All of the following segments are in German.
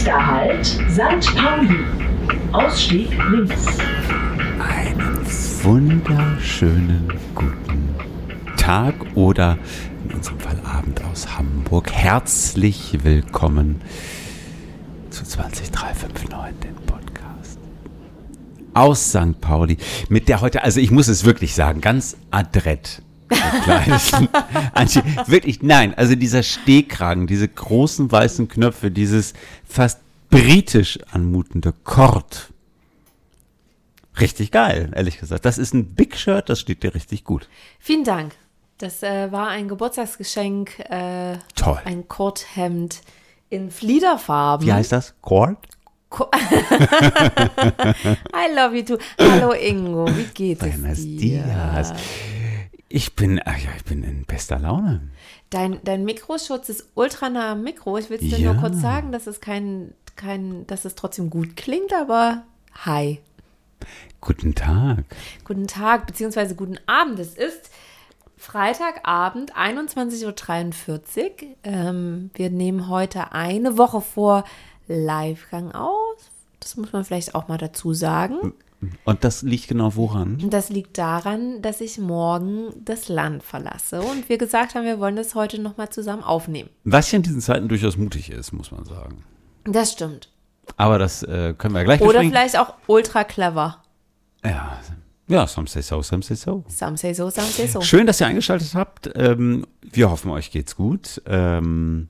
Nächster Halt, St. Pauli. Ausstieg links. Einen wunderschönen guten Tag oder in unserem Fall Abend aus Hamburg. Herzlich willkommen zu 20359, dem Podcast aus St. Pauli. Mit der heute, also ich muss es wirklich sagen, ganz adrett. Wirklich, nein, also dieser Stehkragen, diese großen weißen Knöpfe, dieses fast britisch anmutende Kord. Richtig geil, ehrlich gesagt. Das ist ein Big Shirt, das steht dir richtig gut. Vielen Dank. Das äh, war ein Geburtstagsgeschenk. Äh, Toll. Ein Kordhemd in Fliederfarben. Wie heißt das? Cord? Ko I love you too. Hallo Ingo, wie geht Buenos es dir? Dias. Ich bin, ach ja, ich bin in bester Laune. Dein, dein Mikroschutz ist ultra nah am Mikro. Ich will es dir Ja. nur kurz sagen, dass es kein, kein, dass es trotzdem gut klingt, aber hi. Guten Tag. Guten Tag, beziehungsweise guten Abend. Es ist Freitagabend, 21.43 Uhr. Ähm, wir nehmen heute eine Woche vor Livegang aus. Das muss man vielleicht auch mal dazu sagen. Und das liegt genau woran? Das liegt daran, dass ich morgen das Land verlasse und wir gesagt haben, wir wollen das heute nochmal zusammen aufnehmen. Was ja in diesen Zeiten durchaus mutig ist, muss man sagen. Das stimmt. Aber das äh, können wir gleich Oder besprechen. vielleicht auch ultra clever. Ja, ja, some say so, some say so. Some say so, some say so. Schön, dass ihr eingeschaltet habt. Ähm, wir hoffen, euch geht's gut. Ähm,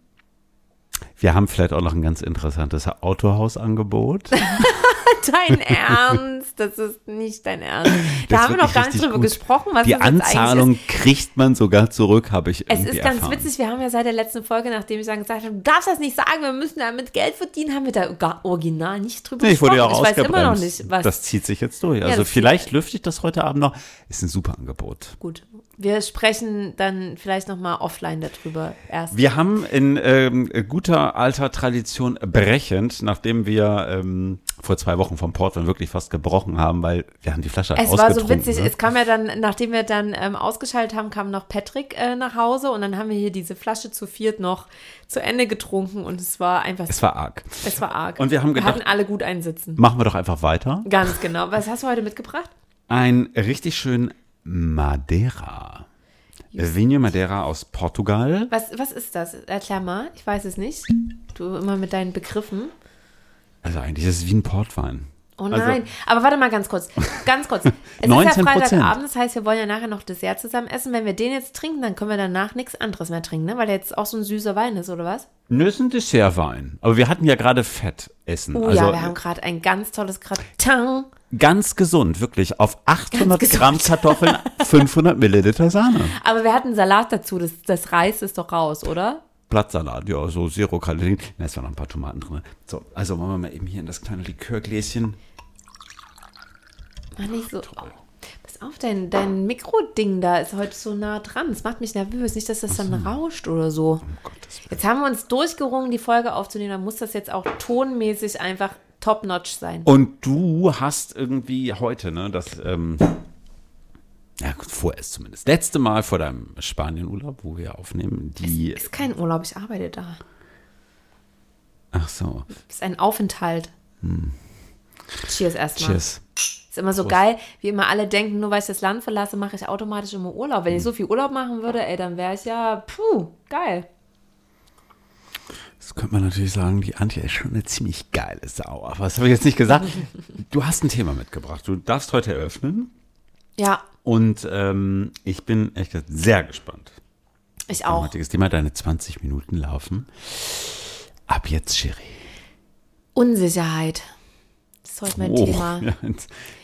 wir haben vielleicht auch noch ein ganz interessantes Autohausangebot. Dein Ernst? Das ist nicht dein Ernst. Da Das haben wir noch gar nicht drüber gut. gesprochen, was Die Anzahlung kriegt man sogar zurück, habe ich Es ist ganz erfahren. witzig, wir haben ja seit der letzten Folge, nachdem ich dann gesagt habe, du darfst das nicht sagen, wir müssen damit Geld verdienen, haben wir da gar original nicht drüber Nee, ich wurde gesprochen. ja auch ich weiß immer noch nicht, was. Das zieht sich jetzt durch. Also das zieht- vielleicht lüfte ich das heute Abend noch. Ist ein super Angebot. Gut, wir sprechen dann vielleicht nochmal offline darüber erst. Wir haben in ähm, guter alter Tradition brechend, nachdem wir ähm, vor zwei Wochen vom Portwein wirklich fast gebrochen haben, weil wir haben die Flasche Es war so witzig, ne? es kam ja dann, nachdem wir dann ähm, ausgeschaltet haben, kam noch Patrick äh, nach Hause und dann haben wir hier diese Flasche zu viert noch zu Ende getrunken und es war einfach, Es war arg. es war arg. Und wir haben gedacht- hatten alle gut einsitzen. Machen wir doch einfach weiter. Ganz genau. Was hast du heute mitgebracht? Ein richtig schön Madeira. Vinho Madeira aus Portugal. Was, was ist das? Erklär mal, ich weiß es nicht. Du immer mit deinen Begriffen. Also eigentlich ist es wie ein Portwein. Oh Also- nein, aber warte mal ganz kurz. Ganz kurz. Es ist 19%. ja Freitagabend, das heißt, wir wollen ja nachher noch Dessert zusammen essen. Wenn wir den jetzt trinken, dann können wir danach nichts anderes mehr trinken, ne? Weil der jetzt auch so ein süßer Wein ist, oder was? Nö, ist ein Dessertwein. Aber wir hatten ja gerade Fettessen. Oh also ja, wir haben gerade ein ganz tolles Gratin. Ganz gesund, wirklich. Auf 800 Ganz Gramm. Kartoffeln 500 Milliliter Sahne. Aber wir hatten Salat dazu, das, das Reis ist doch raus, oder? Blattsalat, ja, so Zero Kalorien. Da ist zwar noch ein paar Tomaten drin. So, also wollen wir mal eben hier in das kleine Likörgläschen. Mach nicht so. Oh. Pass auf, dein, dein Mikroding da ist heute so nah dran. Das macht mich nervös. Nicht, dass das dann rauscht oder so. Um. Jetzt haben wir uns durchgerungen, die Folge aufzunehmen. Dann muss das jetzt auch tonmäßig einfach top-notch sein. Und du hast irgendwie heute, ne, das, ähm, ja gut, vorerst zumindest, letzte Mal vor deinem Spanienurlaub, wo wir aufnehmen, die, Ist kein Urlaub, ich arbeite da. ach so, Ist ein Aufenthalt. Cheers erstmal. Hm. cheers. Ist immer so Prost. geil, wie immer alle denken, nur weil ich das Land verlasse, mache ich automatisch immer Urlaub. Wenn ich so viel Urlaub machen würde, ey, dann wäre ich ja, puh, geil. Das könnte man natürlich sagen, die Antje ist schon eine ziemlich geile Sau. Aber das habe ich jetzt nicht gesagt. Du hast ein Thema mitgebracht. Du darfst heute eröffnen. Ja, Und ähm, ich bin echt sehr gespannt. ich Dein auch. heutiges Thema, deine 20 Minuten laufen. Ab jetzt, Cherie. Unsicherheit. Das ist heute mein Oh, Thema. ja, in,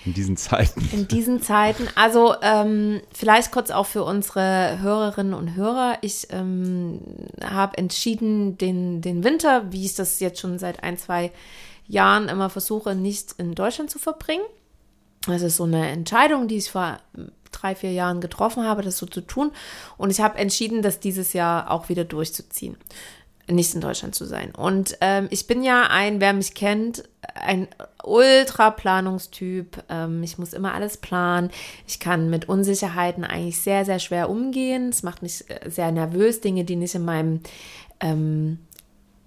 in diesen Zeiten. In diesen Zeiten, also ähm, vielleicht kurz auch für unsere Hörerinnen und Hörer. Ich ähm, habe entschieden, den, den Winter, wie ich das jetzt schon seit ein, zwei Jahren immer versuche, nicht in Deutschland zu verbringen. Das ist so eine Entscheidung, die ich vor drei, vier Jahren getroffen habe, das so zu tun. Und ich habe entschieden, das dieses Jahr auch wieder durchzuziehen. Nicht in Deutschland zu sein. Und ähm, ich bin ja ein, wer mich kennt, ein Ultra-Planungstyp. Ähm, ich muss immer alles planen. Ich kann mit Unsicherheiten eigentlich sehr, sehr schwer umgehen. Es macht mich äh, sehr nervös, Dinge, die nicht in meinem ähm,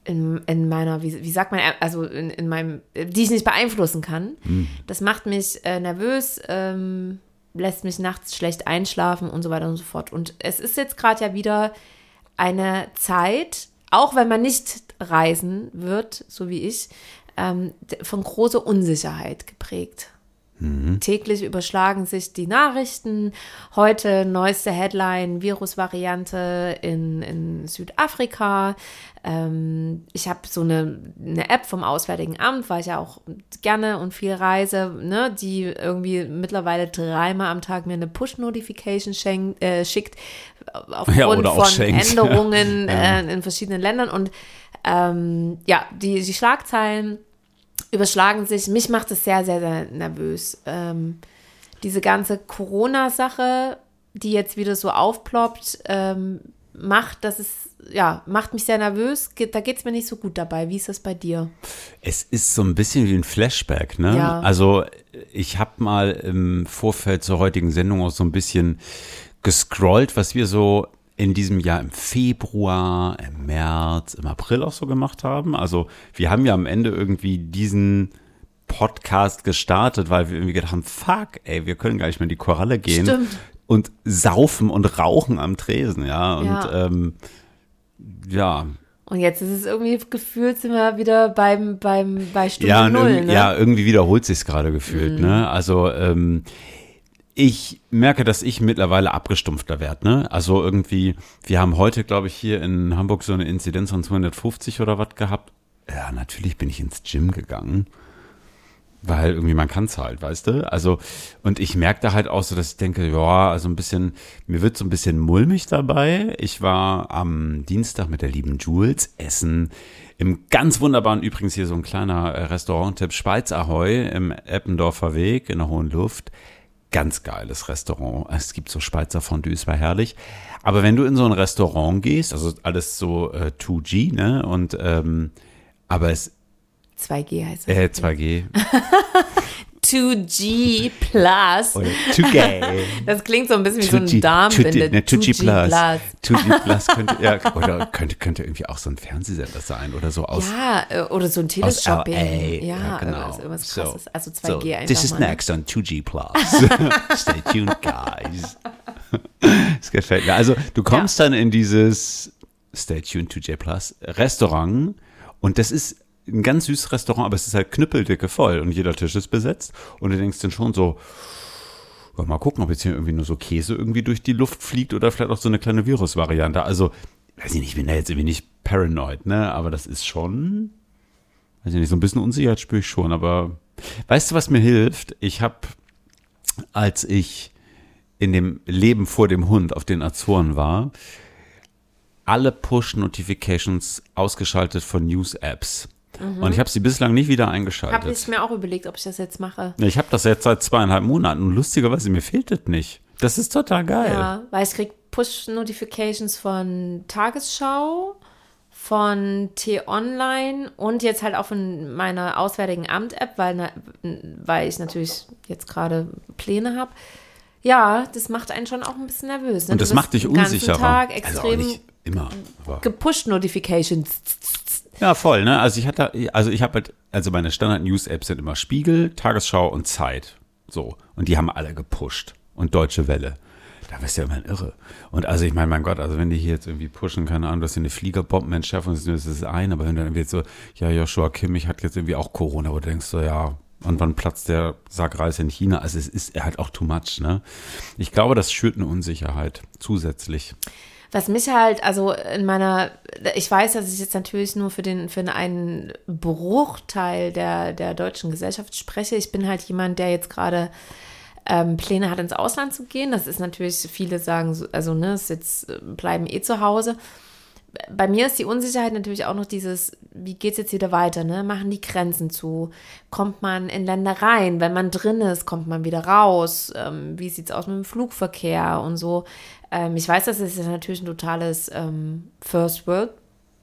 in, in meiner, wie, wie sagt man, also in, in meinem, die ich nicht beeinflussen kann. Das macht mich äh, nervös, ähm, lässt mich nachts schlecht einschlafen und so weiter und so fort. Und es ist jetzt gerade ja wieder eine Zeit, auch wenn man nicht reisen wird, so wie ich, ähm, von großer Unsicherheit geprägt. Täglich überschlagen sich die Nachrichten. Heute neueste Headline, Virusvariante in, in Südafrika. Ähm, ich habe so eine, eine App vom Auswärtigen Amt, weil ich ja auch gerne und viel reise, ne, die irgendwie mittlerweile dreimal am Tag mir eine Push-Notification äh, schickt aufgrund Ja, von schenkt. Änderungen Ja. äh, in verschiedenen Ländern. Und ähm, ja, die, die Schlagzeilen überschlagen sich. Mich macht es sehr, sehr, sehr nervös. Ähm, diese ganze Corona-Sache, die jetzt wieder so aufploppt, ähm, macht, dass es, ja, macht mich sehr nervös. Da geht es mir nicht so gut dabei. Wie ist das bei dir? Es ist so ein bisschen wie ein Flashback, ne? Ja. Also ich habe mal im Vorfeld zur heutigen Sendung auch so ein bisschen gescrollt, was wir so in diesem Jahr im Februar, im März, im April auch so gemacht haben. Also wir haben ja am Ende irgendwie diesen Podcast gestartet, weil wir irgendwie gedacht haben, fuck, ey, wir können gar nicht mehr in die Koralle gehen Stimmt. und saufen und rauchen am Tresen, ja. Und Ja. ähm, ja, Und jetzt ist es irgendwie gefühlt, sind wir wieder beim, beim, bei Stunde ja, Null, irgendwie, ne? ja, irgendwie wiederholt sich gerade gefühlt. Ne? Also ähm, ich merke, dass ich mittlerweile abgestumpfter werde. Ne? Also irgendwie, wir haben heute, glaube ich, hier in Hamburg so eine Inzidenz von 250 oder was gehabt. Ja, natürlich bin ich ins Gym gegangen. Weil irgendwie man kann es halt, weißt du? Also, und ich merke da halt auch so, dass ich denke, ja, also ein bisschen, mir wird so ein bisschen mulmig dabei. Ich war am Dienstag mit der lieben Jules essen im ganz wunderbaren, übrigens hier so ein kleiner äh, Restaurant-Tipp, Speiz Ahoi im Eppendorfer Weg in der Hohen Luft. Ganz geiles Restaurant. Es gibt so Speizer Fondue, es war herrlich. Aber wenn du in so ein Restaurant gehst, also alles so äh, 2G, ne? Und ähm, aber es 2G heißt es. äh, 2G 2G Plus. oder 2G. Das klingt so ein bisschen wie so 2G, ein Darmbinde. ne, 2G Plus. 2G 2G Plus könnte, ja, oder könnte, könnte irgendwie auch so ein Fernsehsender sein oder so aus. Ja, äh, oder so ein Teleshopping. LA. Ja, genau. irgendwas, irgendwas So, krasses. Also 2G so, einfach This is mal. ne? next on 2G Plus. Stay tuned, guys. Das gefällt mir. Also, du kommst dann in dieses Stay tuned 2J Plus Restaurant und das ist ein ganz süßes Restaurant, aber es ist halt knüppeldicke voll und jeder Tisch ist besetzt und du denkst dann schon so, mal gucken, ob jetzt hier irgendwie nur so Käse irgendwie durch die Luft fliegt oder vielleicht auch so eine kleine Virusvariante. Also, weiß ich nicht, ich bin da jetzt irgendwie nicht paranoid, ne, aber das ist schon, weiß ich nicht, so ein bisschen Unsicherheit spüre ich schon, aber weißt du, was mir hilft? Ich habe, als ich in dem Leben vor dem Hund auf den Azoren war, alle Push-Notifications ausgeschaltet von News-Apps. Und ich habe sie bislang nicht wieder eingeschaltet. Habe ich mir auch überlegt, ob ich das jetzt mache. Ich habe das jetzt seit zweieinhalb Monaten und lustigerweise, mir fehlt das nicht. Das ist total geil. Ja, weil ich krieg Push-Notifications von Tagesschau, von T-Online und jetzt halt auch von meiner Auswärtigen Amt-App, weil, na- weil ich natürlich jetzt gerade Pläne habe. Ja, das macht einen schon auch ein bisschen nervös. Ne? und das macht dich unsicherer. Tag also auch extrem nicht immer. Gepusht-Notifications. Ja, voll, ne? Also ich hatte, also ich habe halt, also meine Standard-News-Apps sind immer Spiegel, Tagesschau und Zeit. So. Und die haben alle gepusht. Und Deutsche Welle. Da wirst du ja immer irre. Und also ich meine, mein Gott, also wenn die hier jetzt irgendwie pushen, keine Ahnung, dass sie eine Fliegerbombenentschärfung ist, das ist ein, aber wenn dann jetzt so, ja, Joshua Kimmich hat jetzt irgendwie auch Corona, wo du denkst so, ja, und wann platzt der Sackreis in China? Also es ist halt auch too much, ne? Ich glaube, das schürt eine Unsicherheit zusätzlich. Was mich halt, also in meiner, ich weiß, dass ich jetzt natürlich nur für den, für einen Bruchteil der, der deutschen Gesellschaft spreche. Ich bin halt jemand, der jetzt gerade ähm, Pläne hat, ins Ausland zu gehen. Das ist natürlich, viele sagen, so- also ne, ist jetzt äh, bleiben eh zu Hause. Bei mir ist die Unsicherheit natürlich auch noch dieses, wie geht es jetzt wieder weiter? Ne? Machen die Grenzen zu? Kommt man in Länder rein? Wenn man drin ist, kommt man wieder raus? Ähm, wie sieht es aus mit dem Flugverkehr und so? Ähm, ich weiß, dass es jetzt natürlich ein totales ähm, First World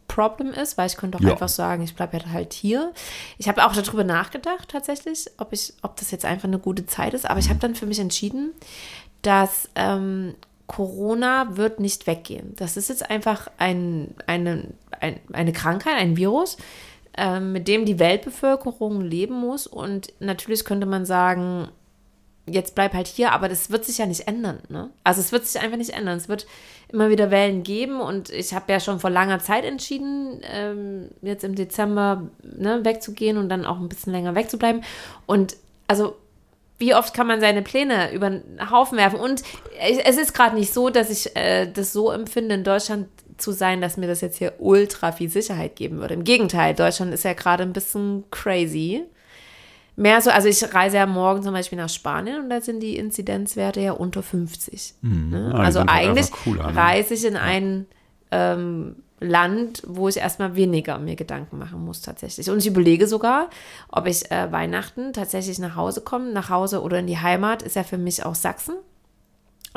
Problem ist, weil ich könnte auch Ja. einfach sagen, ich bleibe halt hier. Ich habe auch darüber nachgedacht tatsächlich, ob ich, ob das jetzt einfach eine gute Zeit ist, aber ich habe dann für mich entschieden, dass ähm, Corona wird nicht weggehen. Das ist jetzt einfach ein, eine, ein, eine Krankheit, ein Virus, äh, mit dem die Weltbevölkerung leben muss. Und natürlich könnte man sagen, jetzt bleib halt hier, aber das wird sich ja nicht ändern. Ne? Also es wird sich einfach nicht ändern. Es wird immer wieder Wellen geben und ich habe ja schon vor langer Zeit entschieden, ähm, jetzt im Dezember ne, wegzugehen und dann auch ein bisschen länger wegzubleiben. Und also wie oft kann man seine Pläne über den Haufen werfen? Und es ist gerade nicht so, dass ich äh, das so empfinde, in Deutschland zu sein, dass mir das jetzt hier ultra viel Sicherheit geben würde. Im Gegenteil, Deutschland ist ja gerade ein bisschen crazy mehr so, also ich reise ja morgen zum Beispiel nach Spanien und da sind die Inzidenzwerte ja unter 50. Mhm. Ne? Ah, also halt eigentlich cooler, ne? reise ich in ein ähm, Land, wo ich erstmal weniger mir Gedanken machen muss tatsächlich. Und ich überlege sogar, ob ich äh, Weihnachten tatsächlich nach Hause komme, nach Hause oder in die Heimat, ist ja für mich auch Sachsen.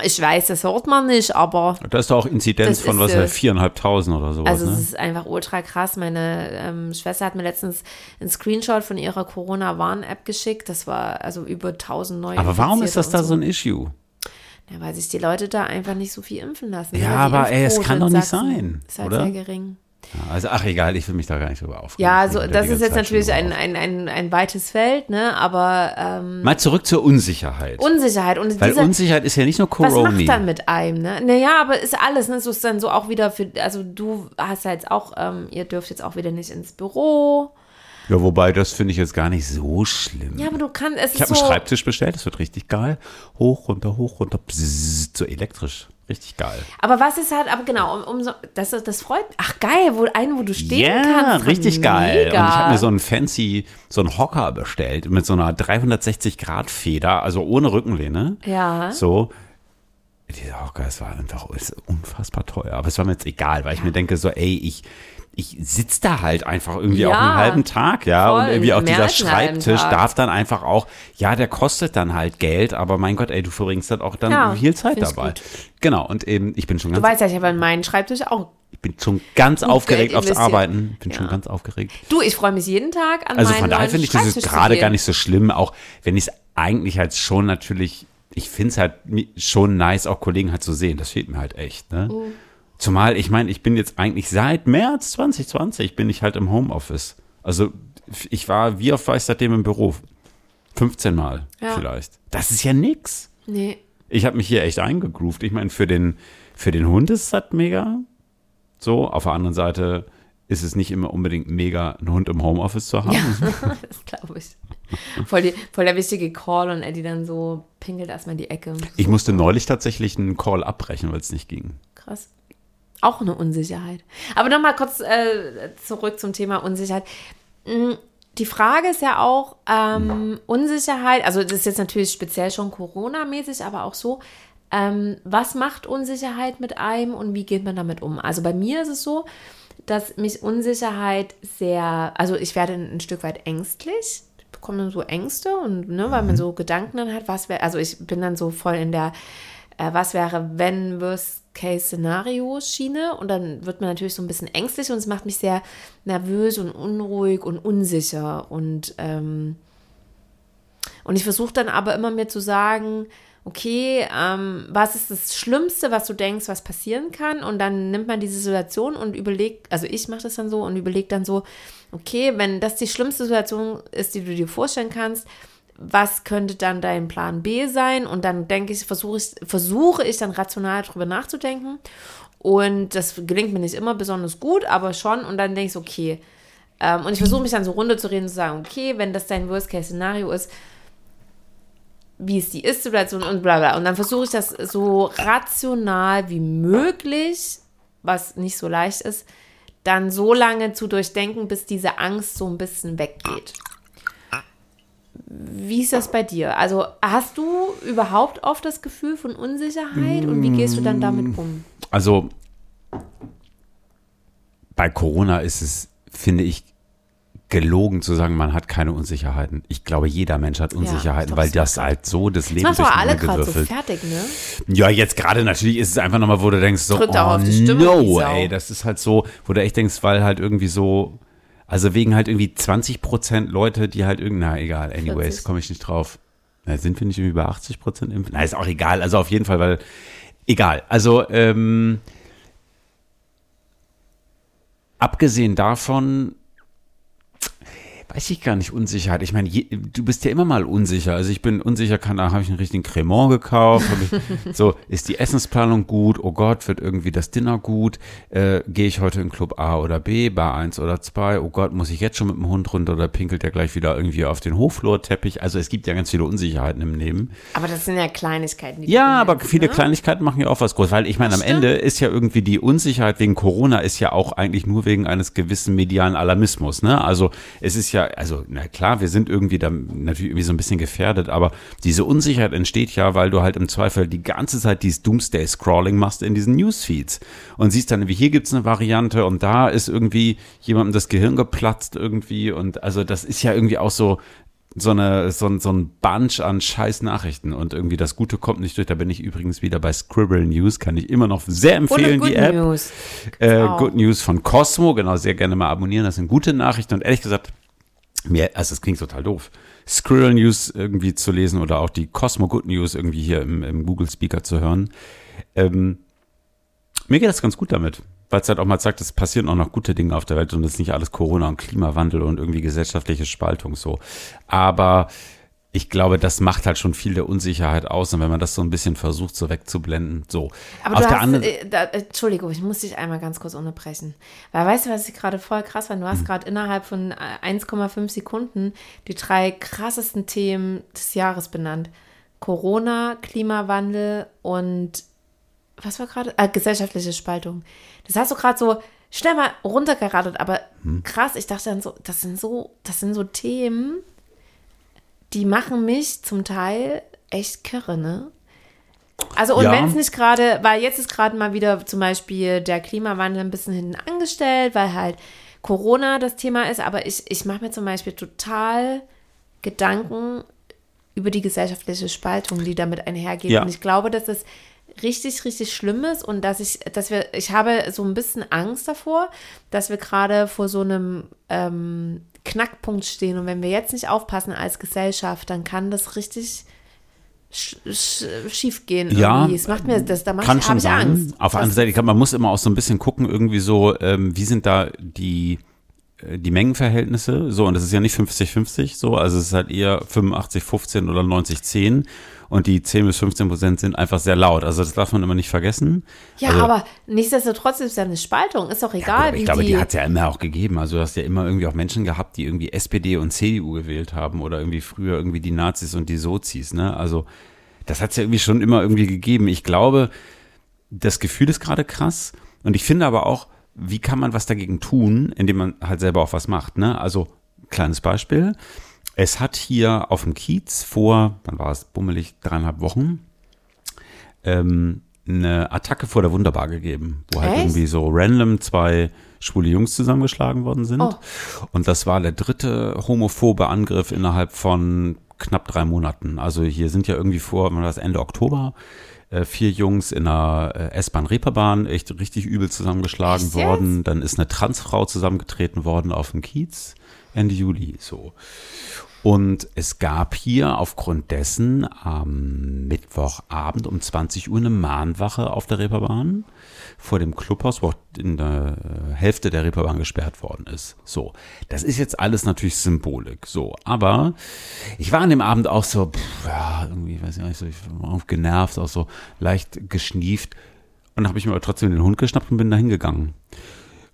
Ich weiß, das hört man nicht, aber Da ist doch auch Inzidenz von was, viereinhalbtausend oder sowas. Also ne? es ist einfach ultra krass. Meine ähm, Schwester hat mir letztens einen Screenshot von ihrer Corona-Warn-App geschickt. Das war also über 1000 neue Aber warum ist das da so ein Issue? Ja, weil sich die Leute da einfach nicht so viel impfen lassen. Ja, die aber, ey, es kann doch nicht sein, Ist halt oder? sehr gering. Ja, also, ach egal, ich will mich da gar nicht drüber aufregen. Ja, also das ist jetzt Zeit natürlich ein, ein, ein, ein weites Feld, ne? Aber ähm, Mal zurück zur Unsicherheit. Unsicherheit. Und Weil dieser, Unsicherheit ist ja nicht nur was Corona. macht dann mit einem, ne? Naja, aber ist alles, ne? So ist dann so auch wieder für, also du hast ja jetzt auch, ähm, ihr dürft jetzt auch wieder nicht ins Büro. Ja, wobei, das finde ich jetzt gar nicht so schlimm. Ja, aber du kannst, es ich habe so. einen Schreibtisch bestellt, das wird richtig geil. Hoch, runter, hoch, runter, bzzzt, so elektrisch. Richtig geil. Aber was ist halt, aber genau, um, um so, das, das freut Ach geil, wo einen, wo du stehen Ja, kannst. richtig geil. Mega. Und ich habe mir so einen fancy, so einen Hocker bestellt mit so einer 360-Grad-Feder, also ohne Rückenlehne. Ja. So. Dieser Hocker, es war einfach ist unfassbar teuer. Aber es war mir jetzt egal, weil ich mir denke, so, ey, ich, ich sitze da halt einfach irgendwie Ja, auch einen halben Tag, ja. voll, und irgendwie auch dieser Schreibtisch darf dann einfach auch, ja, der kostet dann halt Geld, aber mein Gott, ey, du verbringst dann auch dann Ja, viel Zeit ich dabei. gut. Genau, und eben, ich bin schon Du ganz, weißt ja, ich habe an meinen Schreibtisch auch. ich bin schon ganz aufgeregt aufs. Arbeiten. Bin schon Ja. ganz aufgeregt. Du, ich freue mich jeden Tag an Also von daher finde ich das gerade gar nicht so schlimm, auch wenn ich es eigentlich halt schon natürlich, ich finde es halt schon nice, auch Kollegen halt zu sehen. Das fehlt mir halt echt. Ne? Oh. Zumal, ich meine, ich bin jetzt eigentlich seit März 2020 bin ich halt im Homeoffice. Also ich war, wie oft war ich seitdem im Büro? 15 Mal Ja. vielleicht. Das ist ja nix. Nee. Ich habe mich hier echt eingegroovt. Ich meine, für den, für den Hund ist es halt mega. So, auf der anderen Seite ist es nicht immer unbedingt mega, einen Hund im Homeoffice zu haben. das glaube ich. Voll, die, voll der wichtige Call und Eddie dann so pinkelt erstmal in die Ecke. Ich musste neulich tatsächlich einen Call abbrechen, weil es nicht ging. Krass. Auch eine Unsicherheit. Aber nochmal kurz äh, zurück zum Thema Unsicherheit. Mm, Die Frage ist ja auch, ähm, Unsicherheit, also das ist jetzt natürlich speziell schon Corona-mäßig, aber auch so, ähm, was macht Unsicherheit mit einem und wie geht man damit um? Also bei mir ist es so, dass mich Unsicherheit sehr, also ich werde ein, Stück weit ängstlich, ich bekomme dann so Ängste und ne, weil man so Gedanken dann hat, was wäre, also ich bin dann so voll in der, äh, was wäre, wenn Worst-Case-Szenario-Schiene und dann wird man natürlich so ein bisschen ängstlich und es macht mich sehr nervös und unruhig und unsicher und ähm, und ich versuche dann aber immer mir zu sagen, okay, ähm, was ist das Schlimmste, was du denkst, was passieren kann? Und dann nimmt man diese Situation und überlegt, also ich mache das dann so und überlege dann so, okay, wenn das die schlimmste Situation ist, die du dir vorstellen kannst, was könnte dann dein Plan B sein? Und dann denke ich, versuche ich, versuche ich dann rational drüber nachzudenken. Und das gelingt mir nicht immer besonders gut, aber schon. Und dann denke ich, okay. Ähm, und ich versuche mich dann so runter zu reden und zu sagen, okay, wenn das dein Worst-Case-Szenario ist, wie ist die Ist-Situation und bla bla. Und dann versuche ich das so rational wie möglich, was nicht so leicht ist, dann so lange zu durchdenken, bis diese Angst so ein bisschen weggeht. Wie ist das bei dir? Also hast du überhaupt oft das Gefühl von Unsicherheit und wie gehst du dann damit um? Also bei Corona ist es, finde ich, gelogen zu sagen, man hat keine Unsicherheiten. Ich glaube, jeder Mensch hat Unsicherheiten, doch, weil das halt so das Leben doch alle gerade so fertig, ne? Ja, jetzt gerade natürlich ist es einfach nochmal, wo du denkst, so, Drückt oh no, ey, das ist halt so, wo du echt denkst, weil halt irgendwie so, also wegen halt irgendwie 20 Prozent Leute, die halt irgendwie, na egal, anyways, 40. komme ich nicht drauf. Na, sind wir nicht irgendwie bei 80 Prozent impfen? Na, ist auch egal, also auf jeden Fall, weil egal. Also, ähm, abgesehen davon, weiß ich gar nicht, Unsicherheit. Ich meine, je, du bist ja immer mal unsicher. Also ich bin unsicher, kann, habe ich einen richtigen Cremant gekauft. Ich, so, ist die Essensplanung gut? Oh Gott, wird irgendwie das Dinner gut? Äh, Gehe ich heute in Club A oder B, Bar 1 oder 2? Oh Gott, muss ich jetzt schon mit dem Hund runter oder pinkelt der gleich wieder irgendwie auf den Hochflurteppich? Also es gibt ja ganz viele Unsicherheiten im Leben. Aber das sind ja Kleinigkeiten. Die ja, aber viele ne? Kleinigkeiten machen ja auch was groß. Weil ich meine, am Ende ist ja irgendwie die Unsicherheit wegen Corona ist ja auch eigentlich nur wegen eines gewissen medialen Alarmismus. Ne? Also es ist ja ja, also na klar, wir sind irgendwie da natürlich irgendwie so ein bisschen gefährdet, aber diese Unsicherheit entsteht ja, weil du halt im Zweifel die ganze Zeit dieses Doomsday-Scrolling machst in diesen Newsfeeds und siehst dann, wie hier gibt es eine Variante und da ist irgendwie jemandem das Gehirn geplatzt irgendwie und also das ist ja irgendwie auch so, so, eine, so, so ein Bunch an scheiß Nachrichten und irgendwie das Gute kommt nicht durch. Da bin ich übrigens wieder bei Scribble News, kann ich immer noch sehr empfehlen, die App. News. Äh, Good News von Cosmo, genau, sehr gerne mal abonnieren. Das sind gute Nachrichten und ehrlich gesagt, mir, also es klingt total doof, Squirrel News irgendwie zu lesen oder auch die Cosmo Good News irgendwie hier im, im Google Speaker zu hören. Ähm, mir geht das ganz gut damit, weil es halt auch mal sagt, es passieren auch noch gute Dinge auf der Welt und es ist nicht alles Corona und Klimawandel und irgendwie gesellschaftliche Spaltung so. Aber ich glaube, das macht halt schon viel der Unsicherheit aus. Und wenn man das so ein bisschen versucht, so wegzublenden, so. Aber Auf du hast, äh, da, Entschuldigung, ich muss dich einmal ganz kurz unterbrechen. Weil weißt du, was ich gerade voll krass fand? Du hast hm. gerade innerhalb von 1,5 äh, Sekunden die drei krassesten Themen des Jahres benannt. Corona, Klimawandel und was war gerade? Äh, gesellschaftliche Spaltung. Das hast du gerade so schnell mal runtergeradet, aber hm. krass, ich dachte dann so, das sind so, das sind so Themen, die machen mich zum Teil echt kirre, ne? Also und ja. wenn es nicht gerade, weil jetzt ist gerade mal wieder zum Beispiel der Klimawandel ein bisschen hinten angestellt, weil halt Corona das Thema ist, aber ich, ich mache mir zum Beispiel total Gedanken über die gesellschaftliche Spaltung, die damit einhergeht. Ja. Und ich glaube, dass es richtig, richtig schlimm ist und dass ich, dass wir, ich habe so ein bisschen Angst davor, dass wir gerade vor so einem ähm, Knackpunkt stehen. Und wenn wir jetzt nicht aufpassen als Gesellschaft, dann kann das richtig schief gehen. Ja, es macht mir das, da kann schon sein. Angst. Auf der anderen Seite, man muss immer auch so ein bisschen gucken, irgendwie so, ähm, wie sind da die äh, die Mengenverhältnisse, so, und das ist ja nicht 50-50, so, also es ist halt eher 85-15 oder 90-10 und die 10 bis 15 Prozent sind einfach sehr laut. Also das darf man immer nicht vergessen. Ja, also, aber nichtsdestotrotz ist ja eine Spaltung, ist doch egal. Ja, ich glaube, die, die hat es ja immer auch gegeben. Also du hast ja immer irgendwie auch Menschen gehabt, die irgendwie SPD und CDU gewählt haben oder irgendwie früher irgendwie die Nazis und die Sozis, ne? Also das hat es ja irgendwie schon immer irgendwie gegeben. Ich glaube, das Gefühl ist gerade krass und ich finde aber auch, wie kann man was dagegen tun, indem man halt selber auch was macht, ne? Also kleines Beispiel. Es hat hier auf dem Kiez vor, wann war es, bummelig, dreieinhalb Wochen, ähm, eine Attacke vor der Wunderbar gegeben, wo halt Echt? irgendwie so random zwei schwule Jungs zusammengeschlagen worden sind. Oh. Und das war der dritte homophobe Angriff innerhalb von knapp drei Monaten. Also hier sind ja irgendwie vor, das Ende Oktober, äh, vier Jungs in einer äh, S-Bahn-Reeperbahn echt richtig übel zusammengeschlagen Echt worden. Jetzt? Dann ist eine Transfrau zusammengetreten worden auf dem Kiez Ende Juli so. Und es gab hier aufgrund dessen am Mittwochabend um 20 Uhr eine Mahnwache auf der Reeperbahn vor dem Clubhaus, wo in der Hälfte der Reeperbahn gesperrt worden ist. So, das ist jetzt alles natürlich Symbolik. So, aber ich war an dem Abend auch so, pff, ja, irgendwie, weiß ich nicht, so, ich war genervt, auch so leicht geschnieft. Und habe ich mir aber trotzdem den Hund geschnappt und bin da hingegangen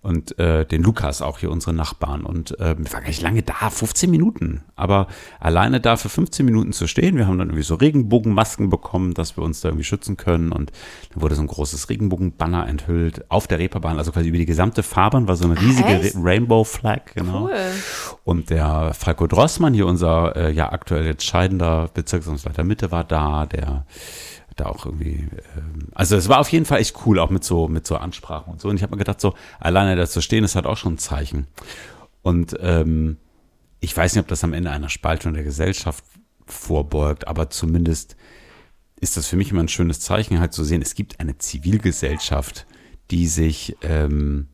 und äh, den Lukas auch hier unsere Nachbarn. Und äh, wir waren gar nicht lange da, 15 Minuten, aber alleine da für 15 Minuten zu stehen, wir haben dann irgendwie so Regenbogenmasken bekommen, dass wir uns da irgendwie schützen können. Und dann wurde so ein großes Regenbogenbanner enthüllt auf der Reeperbahn, also quasi über die gesamte Fahrbahn war so eine riesige Rainbow Flag, genau. Cool. Und der Falco Drossmann, hier unser äh, ja aktuell jetzt scheidender Bezirksamtsleiter Mitte war da, der da auch irgendwie, ähm, also es war auf jeden Fall echt cool, auch mit so, mit so Ansprachen und so. Und ich habe mir gedacht, so alleine da zu stehen, ist halt auch schon ein Zeichen. Und ähm, ich weiß nicht, ob das am Ende einer Spaltung der Gesellschaft vorbeugt, aber zumindest ist das für mich immer ein schönes Zeichen, halt zu sehen, es gibt eine Zivilgesellschaft, die sich ähm,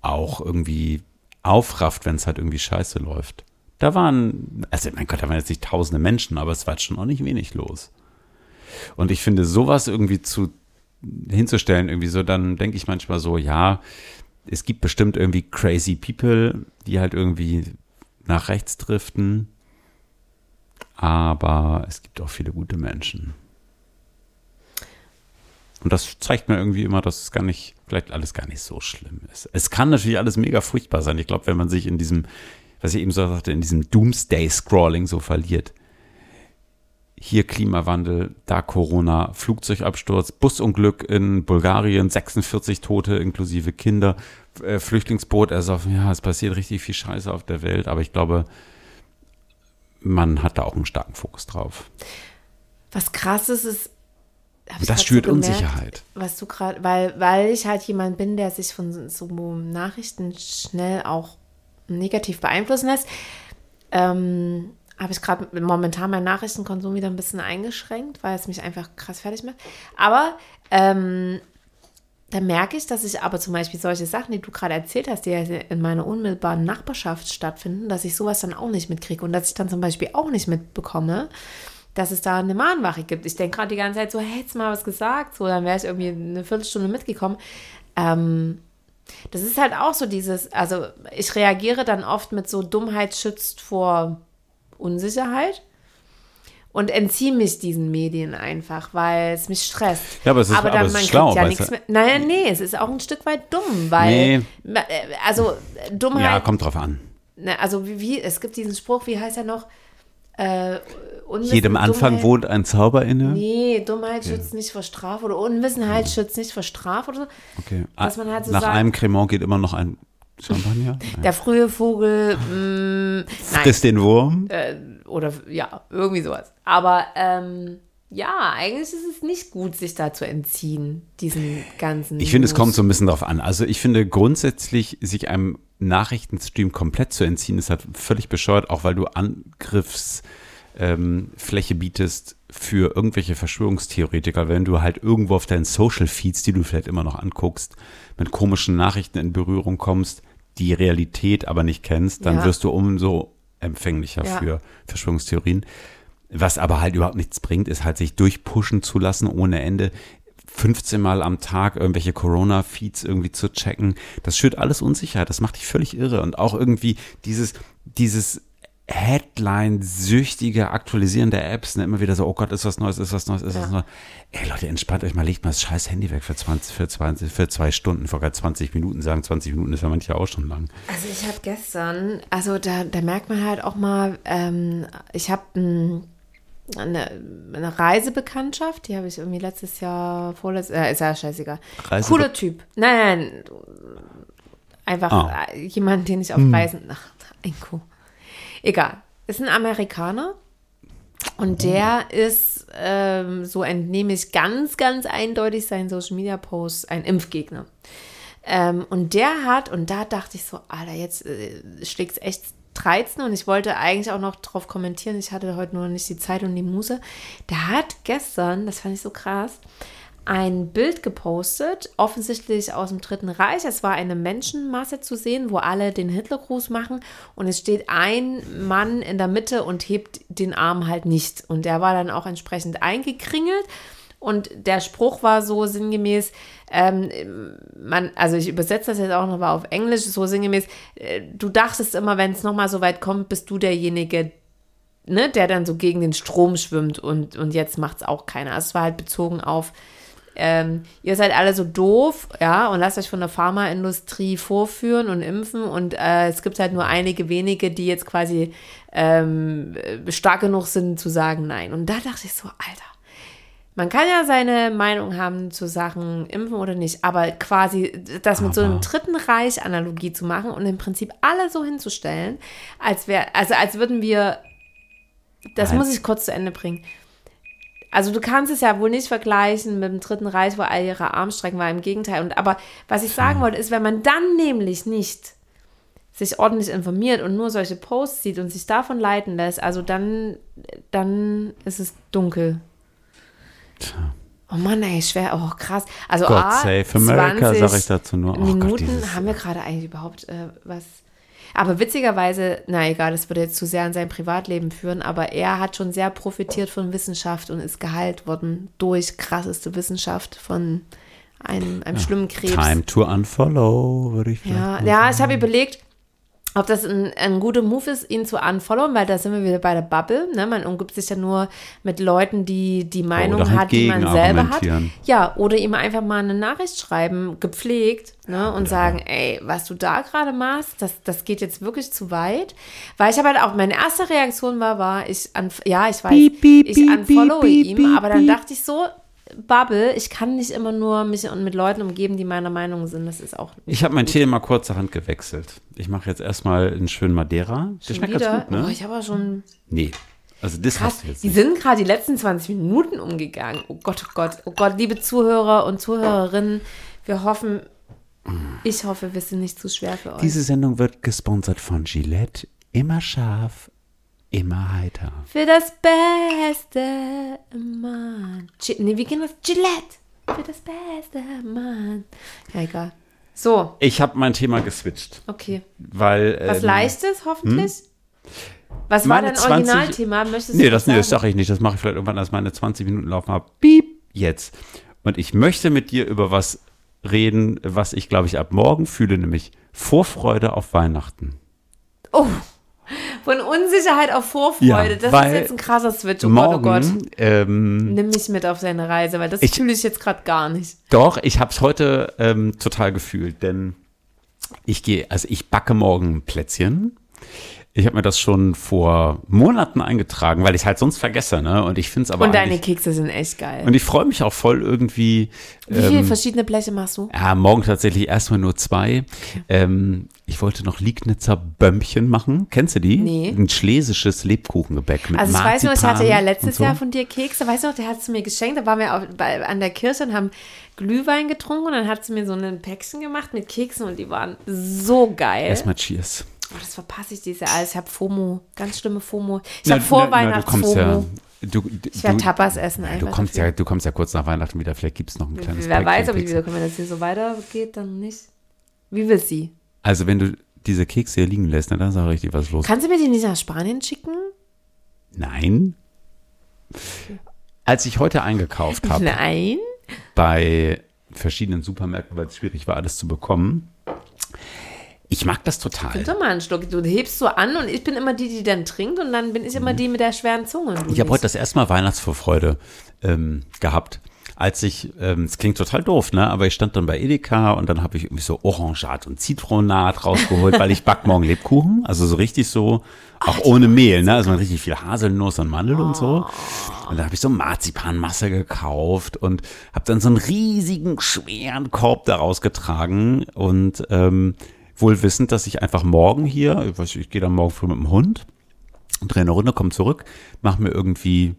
auch irgendwie aufrafft, wenn es halt irgendwie scheiße läuft. Da waren, also mein Gott, da waren jetzt nicht tausende Menschen, aber es war schon auch nicht wenig los. Und ich finde, sowas irgendwie zu hinzustellen, irgendwie so, dann denke ich manchmal so, ja, es gibt bestimmt irgendwie crazy people, die halt irgendwie nach rechts driften, aber es gibt auch viele gute Menschen. Und das zeigt mir irgendwie immer, dass es gar nicht, vielleicht alles gar nicht so schlimm ist. Es kann natürlich alles mega furchtbar sein. Ich glaube, wenn man sich in diesem, was ich eben so sagte, in diesem Doomsday-Scrolling so verliert. Hier Klimawandel, da Corona, Flugzeugabsturz, Busunglück in Bulgarien, 46 Tote inklusive Kinder, äh, Flüchtlingsboot ersoffen. Ja, es passiert richtig viel Scheiße auf der Welt, aber ich glaube, man hat da auch einen starken Fokus drauf. Was krass ist, ist, Das schürt so gemerkt, Unsicherheit. Was du gerade, weil, weil ich halt jemand bin, der sich von so Nachrichten schnell auch negativ beeinflussen lässt, ähm, habe ich gerade momentan meinen Nachrichtenkonsum wieder ein bisschen eingeschränkt, weil es mich einfach krass fertig macht. Aber ähm, da merke ich, dass ich aber zum Beispiel solche Sachen, die du gerade erzählt hast, die ja in meiner unmittelbaren Nachbarschaft stattfinden, dass ich sowas dann auch nicht mitkriege und dass ich dann zum Beispiel auch nicht mitbekomme, dass es da eine Mahnwache gibt. Ich denke gerade die ganze Zeit so, hättest du mal was gesagt, so, dann wäre ich irgendwie eine Viertelstunde mitgekommen. Ähm, das ist halt auch so dieses, also ich reagiere dann oft mit so Dummheit schützt vor Unsicherheit und entziehe mich diesen Medien einfach, weil es mich stresst. Ja, aber es ist- aber es ist schlau, ja nichts mehr. Naja, nee, es ist auch ein Stück weit dumm, weil, Nee. äh, also Dummheit, Ja, kommt drauf an. also wie, wie, es gibt diesen Spruch, wie heißt er noch? Äh, Jedem Anfang Dummheit- wohnt ein Zauber inne. Nee, Dummheit schützt nicht vor Strafe oder Unwissenheit schützt nicht vor Strafe oder so. Okay. Was man halt so Nach sagt. einem Cremant geht immer noch ein Champagner. Nein. Der frühe Vogel, mh, nein, Frisst den Wurm. äh, oder ja, irgendwie sowas. Aber ähm, ja, eigentlich ist es nicht gut, sich da zu entziehen, diesen ganzen. Ich finde, es kommt so ein bisschen drauf an. Also ich finde grundsätzlich, sich einem Nachrichtenstream komplett zu entziehen, ist halt völlig bescheuert, auch weil du Angriffsfläche ähm, bietest für irgendwelche Verschwörungstheoretiker, wenn du halt irgendwo auf deinen Social Feeds, die du vielleicht immer noch anguckst, mit komischen Nachrichten in Berührung kommst, die Realität aber nicht kennst, dann Ja. wirst du umso empfänglicher Ja. für Verschwörungstheorien. Was aber halt überhaupt nichts bringt, ist halt sich durchpushen zu lassen ohne Ende. 15 Mal am Tag irgendwelche Corona-Feeds irgendwie zu checken. Das schürt alles Unsicherheit. Das macht dich völlig irre. Und auch irgendwie dieses, dieses Headline-süchtige Aktualisieren der Apps, ne? immer wieder so, oh Gott, ist was Neues, ist was Neues, ist was Neues. Ey Leute, entspannt euch mal, legt mal das scheiß Handy weg für 20, für 20, für zwei Stunden, vor gerade 20 Minuten sagen, 20 Minuten ist ja manchmal auch schon lang. Also ich habe gestern, also da, da merkt man halt auch mal, ähm, ich habe ein, eine, eine Reisebekanntschaft, die habe ich irgendwie letztes Jahr, vorletztes, äh, ist ja scheißegal. Reisebe- Cooler Typ. Nein, nein, einfach Ah. äh, jemand, den ich auf Reisen, ach, Inko. Egal. Ist ein Amerikaner und der ist, ähm, so entnehme ich ganz, ganz eindeutig seinen Social Media Posts, ein Impfgegner. Ähm, und der hat, und da dachte ich so, Alter, jetzt äh, schlägt es echt 13 und ich wollte eigentlich auch noch drauf kommentieren. Ich hatte heute nur nicht die Zeit und die Muße. Der hat gestern, das fand ich so krass, ein Bild gepostet, offensichtlich aus dem Dritten Reich. Es war eine Menschenmasse zu sehen, wo alle den Hitlergruß machen und es steht ein Mann in der Mitte und hebt den Arm halt nicht. Und der war dann auch entsprechend eingekringelt. Und der Spruch war so sinngemäß, ähm, man, also ich übersetze das jetzt auch nochmal auf Englisch, so sinngemäß, äh, du dachtest immer, wenn es nochmal so weit kommt, bist du derjenige, ne, der dann so gegen den Strom schwimmt und, und jetzt macht es auch keiner. Also es war halt bezogen auf, ähm, ihr seid alle so doof, ja, und lasst euch von der Pharmaindustrie vorführen und impfen und äh, es gibt halt nur einige wenige, die jetzt quasi ähm, stark genug sind zu sagen nein. Und da dachte ich so, Alter, man kann ja seine Meinung haben zu Sachen impfen oder nicht, aber quasi das mit so einem dritten Reich Analogie zu machen und im Prinzip alle so hinzustellen, als wäre, also als würden wir, das Nein. muss ich kurz zu Ende bringen. Also du kannst es ja wohl nicht vergleichen mit dem Dritten Reich, wo all ihre Armstrecken war, im Gegenteil. Und aber was ich sagen wollte, ist, wenn man dann nämlich nicht sich ordentlich informiert und nur solche Posts sieht und sich davon leiten lässt, also dann, dann ist es dunkel. Oh Mann, ey, schwer, oh krass. Also God A, save America, 20 sag ich dazu nur. Oh Gott, Minuten dieses- haben wir gerade eigentlich überhaupt äh, was. Aber witzigerweise, na egal, das würde jetzt zu sehr an sein Privatleben führen, aber er hat schon sehr profitiert von Wissenschaft und ist geheilt worden durch krasseste Wissenschaft von einem, einem schlimmen Krebs. Time to unfollow, würde ich vielleicht Ja, ja, ich habe überlegt, ob das ein, ein guter Move ist, ihn zu unfollowen, weil da sind wir wieder bei der Bubble. Ne? Man umgibt sich ja nur mit Leuten, die die Meinung Oder halt hat, die man selber hat. Ja, oder ihm einfach mal eine Nachricht schreiben, gepflegt, ne? und sagen, ey, was du da gerade machst, das, das geht jetzt wirklich zu weit. Weil ich habe halt auch, meine erste Reaktion war, war, ich, ja, ich weiß, Piep, piep, ich unfollowe piep, ihm, aber dann dachte ich so, Bubble, ich kann nicht immer nur mich mit Leuten umgeben, die meiner Meinung sind. Das ist auch Ich habe mein Tee mal kurzerhand gewechselt. Ich mache jetzt erstmal einen schönen Madeira. Der schmeckt wieder? ganz gut, Oh, ne? ich habe auch schon Nee. Also das krass. hast du jetzt Die nicht. sind gerade die letzten 20 Minuten umgegangen. Oh Gott, oh Gott, oh Gott, liebe Zuhörer und Zuhörerinnen, wir hoffen, ich hoffe, wir sind nicht zu schwer für euch. Diese Sendung wird gesponsert von Gillette. Immer scharf, immer heiter. für das Beste, Mann. Gi nee, wie geht das? Gillette. Für das Beste, Mann. Ja, egal. So, Ich habe mein Thema geswitcht, okay. weil Was ähm, Leichtes, hoffentlich. Was war dein 20 Originalthema? Möchtest Nee, du das, nee, das sage ich nicht. Das mache ich vielleicht irgendwann, als meine 20 Minuten laufen habe. Piep, jetzt. Und ich möchte mit dir über was reden, was ich, glaube ich, ab morgen fühle, nämlich Vorfreude auf Weihnachten. Oh, von Unsicherheit auf Vorfreude. Ja, das ist jetzt ein krasser Switch. Oh morgen, Gott, oh Gott. Ähm, Nimm mich mit auf deine Reise, weil das Ich- fühle ich jetzt gerade gar nicht. doch, ich habe es heute ähm, total gefühlt, denn ich gehe, also ich backe morgen Plätzchen. Ich habe mir das schon vor Monaten eingetragen, weil ich halt sonst vergesse, ne? Und ich finde es aber Und deine Kekse sind echt geil. und ich freue mich auch voll irgendwie. Wie viele verschiedene Bleche machst du? Ja, morgen tatsächlich erstmal nur zwei. Ähm, ich wollte noch Liegnitzer Bömmchen machen. Kennst du die? Nee. Ein schlesisches Lebkuchengebäck mit Also ich weiß nur, ich hatte Marzipan ja letztes so. Jahr von dir Kekse, weißt du noch, der hat es mir geschenkt, da waren wir auf, bei, an der Kirche und haben Glühwein getrunken und dann hat sie mir so ein Päckchen gemacht mit Keksen und die waren so geil. Erstmal Cheers. Oh, das verpasse ich dieses Jahr alles. Ich habe FOMO, ganz schlimme FOMO. Ich habe vor na, na, du kommst ja, du, Ich werde Tapas essen du kommst dafür. ja, du kommst ja kurz nach Weihnachten wieder. Vielleicht gibt es noch ein kleines Wer weiß, ob ich wiederkomme, wenn das hier so weitergeht, dann nicht. Wie will sie? Also wenn du diese Kekse hier liegen lässt, dann sag ich dir, was ist los. Kannst du mir die nicht nach Spanien schicken? Nein. Als ich heute eingekauft habe, Nein. bei verschiedenen Supermärkten, weil es schwierig war, alles zu bekommen. Ich mag das total. Gib doch mal einen Schluck. Du hebst so an und ich bin immer die, die dann trinkt und dann bin ich immer die mit der schweren Zunge. Mhm. Ich habe heute das erste Mal Weihnachtsvorfreude ähm, gehabt. Als ich, ähm, es klingt total doof, ne? Aber ich stand dann bei Edeka und dann habe ich irgendwie so Orangat und Zitronat rausgeholt, weil ich back morgen Lebkuchen. Also so richtig so, auch ohne Mehl, ne? Also richtig viel Haselnuss und Mandel und so. Und da habe ich so Marzipanmasse gekauft und habe dann so einen riesigen, schweren Korb daraus getragen und ähm, wohl wissend, dass ich einfach morgen hier, ich, weiß, ich gehe dann morgen früh mit dem Hund drehe eine Runde, komme zurück, mache mir irgendwie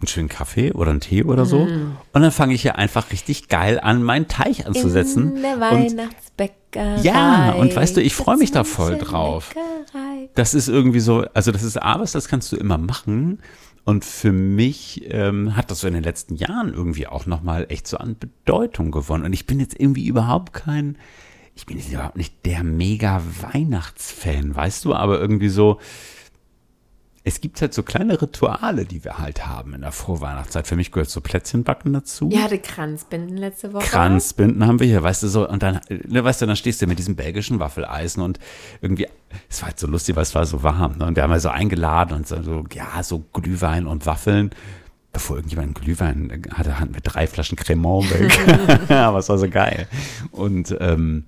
einen schönen Kaffee oder einen Tee oder so. Mm. Und dann fange ich hier einfach richtig geil an, meinen Teich anzusetzen. In der und Weihnachtsbäckerei. Ja, und weißt du, ich freu mich da voll drauf. Leckerei. das ist irgendwie so, also das ist abends, das kannst du immer machen. Und für mich ähm, hat das so in den letzten Jahren irgendwie auch nochmal echt so an Bedeutung gewonnen. Und ich bin jetzt irgendwie überhaupt kein, ich bin jetzt überhaupt nicht der mega Weihnachtsfan, weißt du, aber irgendwie so, es gibt halt so kleine Rituale, die wir halt haben in der Vorweihnachtszeit. Für mich gehört so Plätzchenbacken dazu. Ja, hatte Kranzbinden letzte Woche. Kranzbinden haben wir hier, weißt du so, und dann, ne, weißt du, dann stehst du mit diesem belgischen Waffeleisen und irgendwie, es war halt so lustig, weil es war so warm, ne? Und wir haben ja so eingeladen und so, ja, so Glühwein und Waffeln. Bevor irgendjemand Glühwein hatte, hatten wir drei Flaschen Cremant weg. Aber es war so geil. Und ähm,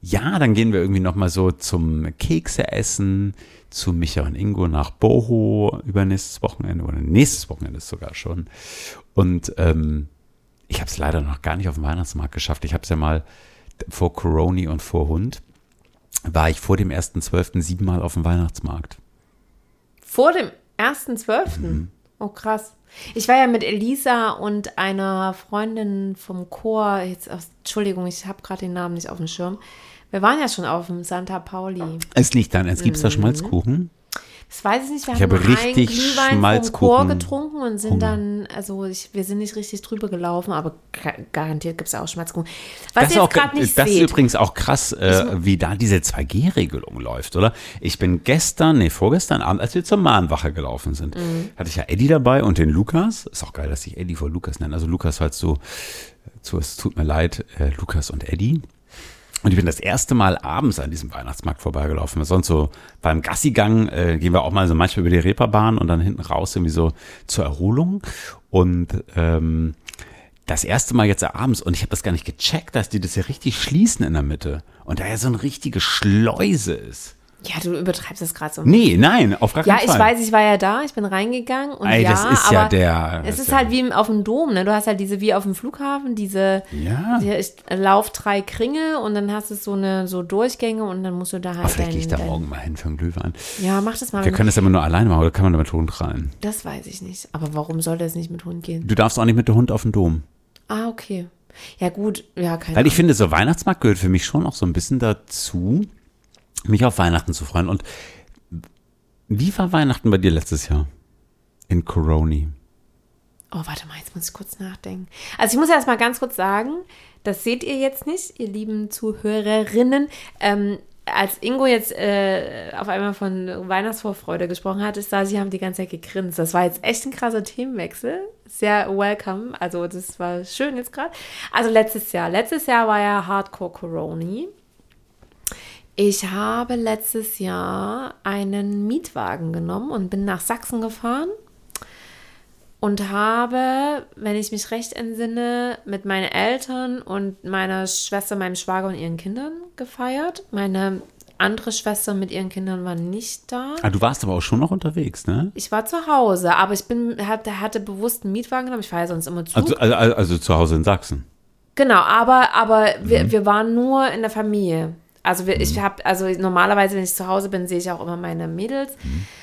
ja, dann gehen wir irgendwie noch mal so zum Kekse essen, zu Micha und Ingo nach Boho übernächstes Wochenende oder nächstes Wochenende sogar schon. Und ähm, ich habe es leider noch gar nicht auf dem Weihnachtsmarkt geschafft. Ich habe es ja mal vor Coroni und vor Hund, war ich vor dem 1.12. siebenmal auf dem Weihnachtsmarkt. Vor dem 1.12. Mhm. Oh, krass. Ich war ja mit Elisa und einer Freundin vom Chor, jetzt, Entschuldigung, ich habe gerade den Namen nicht auf dem Schirm. Wir waren ja schon auf dem Santa Pauli. Es liegt dann, es gibt Mhm. da Schmalzkuchen. Das weiß ich nicht. Wir Ich haben habe richtig Glühwein vom Schmalzkuchen- Chor getrunken und sind Hunger. dann, also ich, wir sind nicht richtig drüber gelaufen, aber ga- garantiert gibt es auch Schmalzkuchen. Was Das ist, ihr gerade nicht das ist seht, übrigens auch krass, äh, wie da diese 2G-Regelung läuft, oder? Ich bin gestern, nee, vorgestern Abend, als wir zur Mahnwache gelaufen sind, Mhm. hatte ich ja Eddie dabei und den Lukas. Ist auch geil, dass ich Eddie vor Lukas nenne. Also Lukas, falls du, zu, es tut mir leid, äh, Lukas und Eddie. Und ich bin das erste Mal abends an diesem Weihnachtsmarkt vorbeigelaufen. Sonst so beim Gassigang äh, gehen wir auch mal so manchmal über die Reeperbahn und dann hinten raus irgendwie so zur Erholung. Und ähm, das erste Mal jetzt abends und ich habe das gar nicht gecheckt, dass die das ja richtig schließen in der Mitte und da ja so eine richtige Schleuse ist. Ja, du übertreibst das gerade so. Nee, nein, auf gar Ja, keinen ich Fall. weiß, ich war ja da, ich bin reingegangen und Ey, ja, das ist aber ja der- es ist ja- halt wie auf dem Dom, ne? Du hast halt diese wie auf dem Flughafen, diese Ja. hier ist Lauf drei Kringe und dann hast du so eine so Durchgänge und dann musst du da halt Aber vielleicht gehe ich da morgen mal hin für einen Glühwein. Ja, mach das mal. Wir können das immer nur alleine machen oder kann man da mit Hund rein? das weiß ich nicht, aber warum sollte es nicht mit Hund gehen? Du darfst auch nicht mit dem Hund auf den Dom. Ah, okay. Ja, gut, ja, keine Weil ich Ahnung. finde, so Weihnachtsmarkt gehört für mich schon auch so ein bisschen dazu, mich auf Weihnachten zu freuen. Und wie war Weihnachten bei dir letztes Jahr? In Coroni. Oh, warte mal, jetzt muss ich kurz nachdenken. Also ich muss erst mal ganz kurz sagen, das seht ihr jetzt nicht, ihr lieben Zuhörerinnen. Ähm, als Ingo jetzt äh, auf einmal von Weihnachtsvorfreude gesprochen hat, ist da, sie haben die ganze Zeit gegrinst. Das war jetzt echt ein krasser Themenwechsel. Sehr welcome. Also das war schön jetzt gerade. Also letztes Jahr. Letztes Jahr war ja Hardcore Coroni. Ich habe letztes Jahr einen Mietwagen genommen und bin nach Sachsen gefahren und habe, wenn ich mich recht entsinne, mit meinen Eltern und meiner Schwester, meinem Schwager und ihren Kindern gefeiert. Meine andere Schwester mit ihren Kindern war nicht da. Ah, du warst aber auch schon noch unterwegs, ne? Ich war zu Hause, aber ich bin, hatte, hatte bewusst einen Mietwagen genommen. Ich fahre ja sonst immer zu. Also, also, also zu Hause in Sachsen. Genau, aber, aber wir, wir waren nur in der Familie. Also wir, ich habe, also normalerweise, wenn ich zu Hause bin, sehe ich auch immer meine Mädels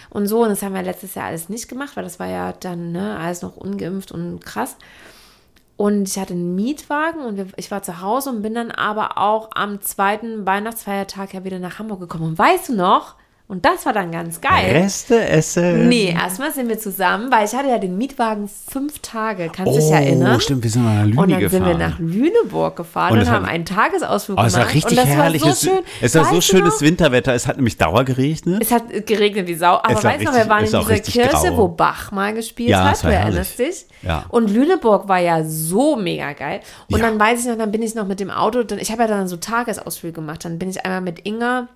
und so. Und das haben wir letztes Jahr alles nicht gemacht, weil das war ja dann ne, alles noch ungeimpft und krass. Und ich hatte einen Mietwagen und wir, ich war zu Hause und bin dann aber auch am zweiten Weihnachtsfeiertag ja wieder nach Hamburg gekommen. Und weißt du noch? Und das war dann ganz geil. Reste essen. Nee, erstmal sind wir zusammen, weil ich hatte ja den Mietwagen fünf Tage. Kannst du Oh, dich erinnern? stimmt, wir sind mal nach Lüni Und dann gefahren. sind wir nach Lüneburg gefahren Und und, es hat- haben einen Tagesausflug Oh, es gemacht. war richtig und das herrlich. War es, so schön. es war so schönes? Winterwetter. Es hat nämlich Dauer geregnet. Es hat geregnet wie Sau. Aber Es weißt du noch, wir waren es in dieser Kirche, grau. wo Bach mal gespielt Ja, es hat. Du erinnerst dich? Ja. Und Lüneburg war ja so mega geil. Und Ja. dann weiß ich noch, dann bin ich noch mit dem Auto, dann, ich habe ja dann so Tagesausflüge gemacht. Dann bin ich einmal mit Inga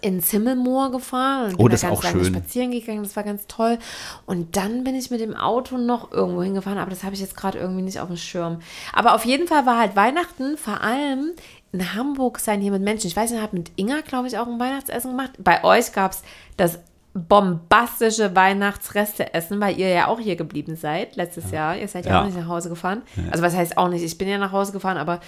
ins Himmelmoor gefahren und Oh, bin da ganz lange schön. spazieren gegangen, das war ganz toll. Und dann bin ich mit dem Auto noch irgendwo hingefahren, aber das habe ich jetzt gerade irgendwie nicht auf dem Schirm. Aber auf jeden Fall war halt Weihnachten vor allem in Hamburg sein hier mit Menschen. Ich weiß nicht, habe mit Inga, glaube ich, auch ein Weihnachtsessen gemacht. Bei euch gab es das bombastische Weihnachtsresteessen, weil ihr ja auch hier geblieben seid letztes Jahr. Ihr seid ja, Ja. auch nicht nach Hause gefahren. Also was heißt auch nicht, ich bin ja nach Hause gefahren, aber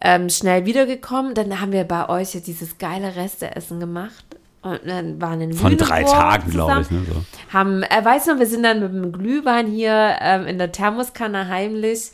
ähm, schnell wiedergekommen. Dann haben wir bei euch jetzt dieses geile Resteessen gemacht. Und dann waren in Von drei Tagen, glaube ich. Ne, so. Haben, äh, weißt du noch, wir sind dann mit dem Glühwein hier ähm, in der Thermoskanne heimlich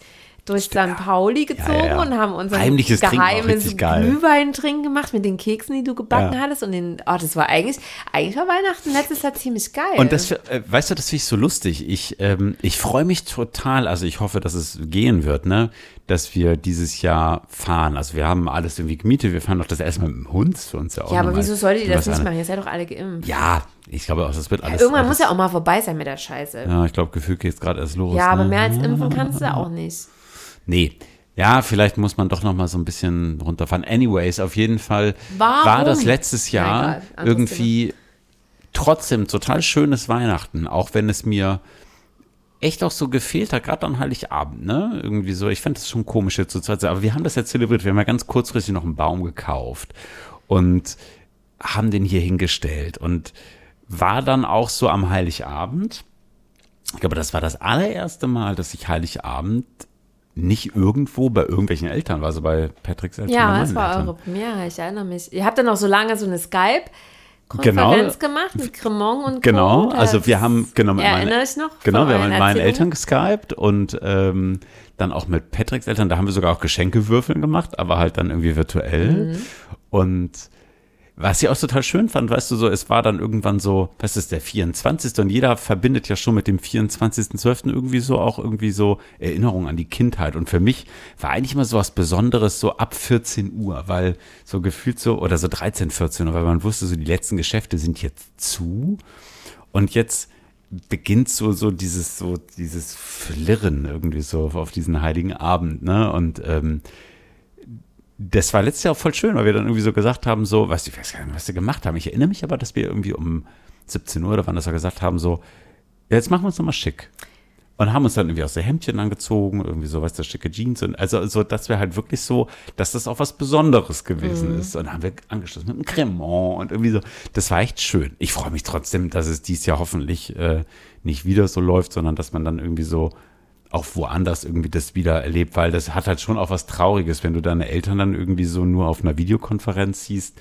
durch St. Pauli gezogen ja, ja. und haben unser Heimliches geheimes. Glühwein-Trinken gemacht mit den Keksen, die du gebacken Ja. hattest. Und den, oh, das war eigentlich, eigentlich war Weihnachten letztes Jahr ziemlich geil. Und das, äh, weißt du, das finde ich so lustig. Ich, ähm, ich freue mich total, also ich hoffe, dass es gehen wird, ne, dass wir dieses Jahr fahren. Also wir haben alles irgendwie gemietet, wir fahren doch das erstmal mit dem Hund, für uns ja auch ja, aber wieso solltet ihr das nicht machen? Ihr seid doch alle geimpft. Ja, ich glaube auch, das wird alles. Irgendwann alles, muss ja auch mal vorbei sein mit der Scheiße. Ja, Ja, ich glaube, gefühlt geht es gerade erst los. aber ne? mehr als impfen kannst du auch nicht. Nee. Ja, vielleicht muss man doch noch mal so ein bisschen runterfahren. Anyways, auf jeden Fall Warum? war das letztes Jahr egal, anderes irgendwie trotzdem total schönes Weihnachten, auch wenn es mir echt auch so gefehlt hat, gerade an Heiligabend, ne? Irgendwie so, ich fand das schon komisch jetzt zur Zeit, aber wir haben das ja zelebriert, wir haben ja ganz kurzfristig noch einen Baum gekauft und haben den hier hingestellt und war dann auch so am Heiligabend. Ich glaube, das war das allererste Mal, dass ich Heiligabend nicht irgendwo bei irgendwelchen Eltern war, also bei Patricks Eltern. Ja, das war Eltern. eure Premiere, ich erinnere mich. Ihr habt dann auch so lange so eine Skype-Konferenz gemacht mit Cremon und Genau, Co. also wir haben, genau, mit meinen- Erinnere ich noch? Genau, wir haben mit meinen? Eltern geskypt und ähm, dann auch mit Patricks Eltern, da haben wir sogar auch Geschenkewürfeln gemacht, aber halt dann irgendwie virtuell. Mhm. Und was ich auch total schön fand, weißt du, so, es war dann irgendwann so, was ist der 24. und jeder verbindet ja schon mit dem 24.12. irgendwie so auch irgendwie so Erinnerungen an die Kindheit. Und für mich war eigentlich immer so was Besonderes so ab 14 Uhr, weil so gefühlt so, oder so 13, 14 Uhr, weil man wusste, so die letzten Geschäfte sind jetzt zu. Und jetzt beginnt so, so dieses, so dieses Flirren irgendwie so auf diesen heiligen Abend, ne? Und ähm, das war letztes Jahr auch voll schön, weil wir dann irgendwie so gesagt haben, so, weißt du, ich weiß gar nicht, was wir gemacht haben. Ich erinnere mich aber, dass wir irgendwie um 17 Uhr oder wann das wir gesagt haben, so, jetzt machen wir uns nochmal schick. Und haben uns dann irgendwie aus der Hemdchen angezogen, irgendwie so, weißt du, schicke Jeans und also so, dass wir halt wirklich so, dass das auch was Besonderes gewesen mhm. ist. Und dann haben wir angeschlossen mit einem Cremant und irgendwie so. Das war echt schön. Ich freue mich trotzdem, dass es dieses Jahr hoffentlich äh, nicht wieder so läuft, sondern dass man dann irgendwie so auch woanders irgendwie das wieder erlebt, weil das hat halt schon auch was Trauriges, wenn du deine Eltern dann irgendwie so nur auf einer Videokonferenz siehst,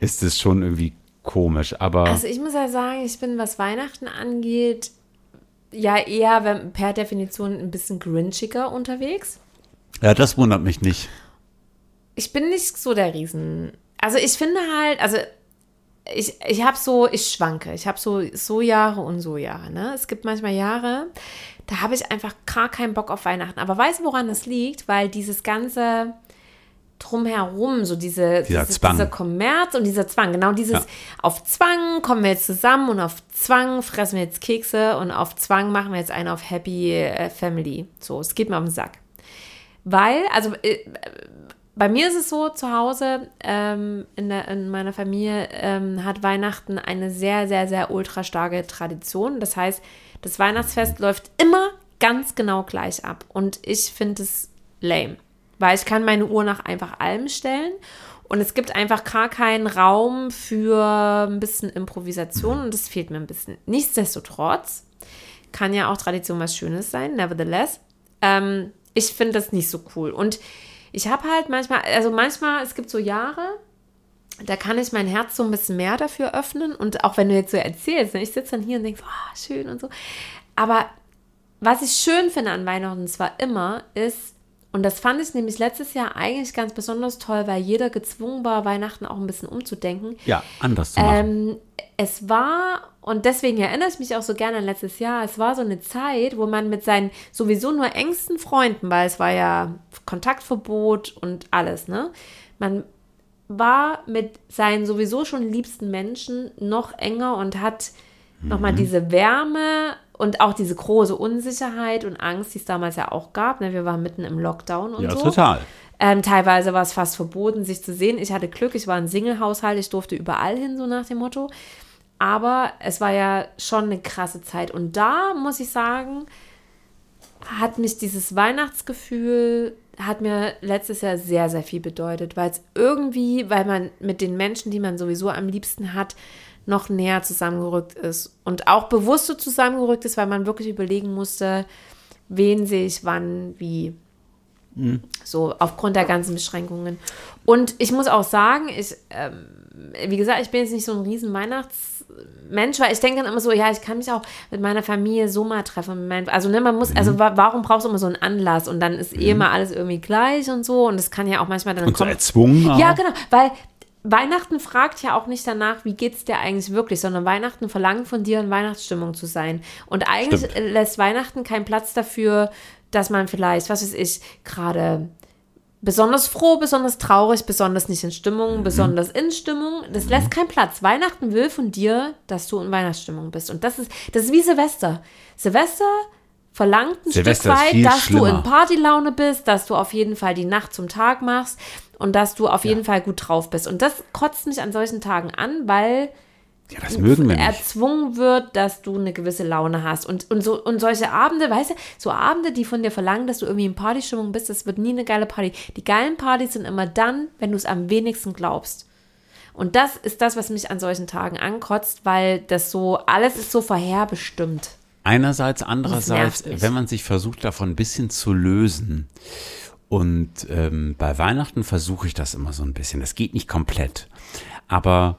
ist es schon irgendwie komisch. Aber also ich muss ja sagen, ich bin, was Weihnachten angeht, ja eher wenn, per Definition ein bisschen grinchiger unterwegs. Ja, das wundert mich nicht. Ich bin nicht so der Riesen. Also ich finde halt, also ich, ich habe so, ich schwanke. Ich habe so, so Jahre und so Jahre. Ne? Es gibt manchmal Jahre, da habe ich einfach gar keinen Bock auf Weihnachten. Aber weißt du, woran das liegt? Weil dieses ganze drumherum, so diese, dieser, dieses, Zwang. dieser Kommerz und dieser Zwang, genau dieses ja. auf Zwang kommen wir jetzt zusammen und auf Zwang fressen wir jetzt Kekse und auf Zwang machen wir jetzt einen auf Happy äh, Family. So, es geht mir auf den Sack. Weil, also äh, bei mir ist es so, zu Hause ähm, in, der, in, meiner Familie ähm, hat Weihnachten eine sehr, sehr, sehr ultra starke Tradition. Das heißt, das Weihnachtsfest läuft immer ganz genau gleich ab. Und ich finde es lame, weil ich kann meine Uhr nach einfach allem stellen. Und es gibt einfach gar keinen Raum für ein bisschen Improvisation und das fehlt mir ein bisschen. Nichtsdestotrotz kann ja auch Tradition was Schönes sein, nevertheless. Ähm, ich finde das nicht so cool. Und ich habe halt manchmal, also manchmal, es gibt so Jahre, da kann ich mein Herz so ein bisschen mehr dafür öffnen. Und auch wenn du jetzt so erzählst, ne, ich sitze dann hier und denke, oh, schön und so. Aber was ich schön finde an Weihnachten zwar immer, ist, und das fand ich nämlich letztes Jahr eigentlich ganz besonders toll, weil jeder gezwungen war, Weihnachten auch ein bisschen umzudenken. Ja, anders zu machen. Ähm, es war, und deswegen erinnere ich mich auch so gerne an letztes Jahr, es war so eine Zeit, wo man mit seinen sowieso nur engsten Freunden, weil es war ja Kontaktverbot und alles, ne? Man war mit seinen sowieso schon liebsten Menschen noch enger und hat mhm. nochmal diese Wärme und auch diese große Unsicherheit und Angst, die es damals ja auch gab. Ne? Wir waren mitten im Lockdown und ja, so. Ja, total. Ähm, teilweise war es fast verboten, sich zu sehen. Ich hatte Glück, ich war ein Single-Haushalt, ich durfte überall hin, so nach dem Motto. Aber es war ja schon eine krasse Zeit. Und da muss ich sagen, hat mich dieses Weihnachtsgefühl, hat mir letztes Jahr sehr, sehr viel bedeutet, weil es irgendwie, weil man mit den Menschen, die man sowieso am liebsten hat, noch näher zusammengerückt ist und auch bewusster zusammengerückt ist, weil man wirklich überlegen musste, wen sehe ich wann, wie. Mhm. So aufgrund der ganzen Beschränkungen. Und ich muss auch sagen, ich, ähm, wie gesagt, ich bin jetzt nicht so ein riesen Weihnachtsmensch, weil ich denke dann immer so, ja, ich kann mich auch mit meiner Familie so mal treffen. Also, ne, man muss, also mhm. warum brauchst du immer so einen Anlass? Und dann ist mhm. eh mal alles irgendwie gleich und so. Und das kann ja auch manchmal dann und kommen. So erzwungen. Ja, genau, weil Weihnachten fragt ja auch nicht danach, wie geht's dir eigentlich wirklich, sondern Weihnachten verlangt von dir, in Weihnachtsstimmung zu sein. Und eigentlich Stimmt. lässt Weihnachten keinen Platz dafür, dass man vielleicht, was weiß ich, gerade besonders froh, besonders traurig, besonders nicht in Stimmung, mhm. besonders in Stimmung. Das mhm. lässt keinen Platz. Weihnachten will von dir, dass du in Weihnachtsstimmung bist. Und das ist, das ist wie Silvester. Silvester verlangt ein Silvester Stück weit, dass schlimmer. du in Partylaune bist, dass du auf jeden Fall die Nacht zum Tag machst und dass du auf ja. jeden Fall gut drauf bist. Und das kotzt mich an solchen Tagen an, weil ja, das mögen wir nicht. erzwungen wird, dass du eine gewisse Laune hast. Und, und, so, und solche Abende, weißt du, so Abende, die von dir verlangen, dass du irgendwie in Partystimmung bist, das wird nie eine geile Party. Die geilen Partys sind immer dann, wenn du es am wenigsten glaubst. Und das ist das, was mich an solchen Tagen ankotzt, weil das so, alles ist so vorherbestimmt. Einerseits, andererseits, wenn man sich versucht, davon ein bisschen zu lösen. Und ähm, bei Weihnachten versuche ich das immer so ein bisschen. Das geht nicht komplett. Aber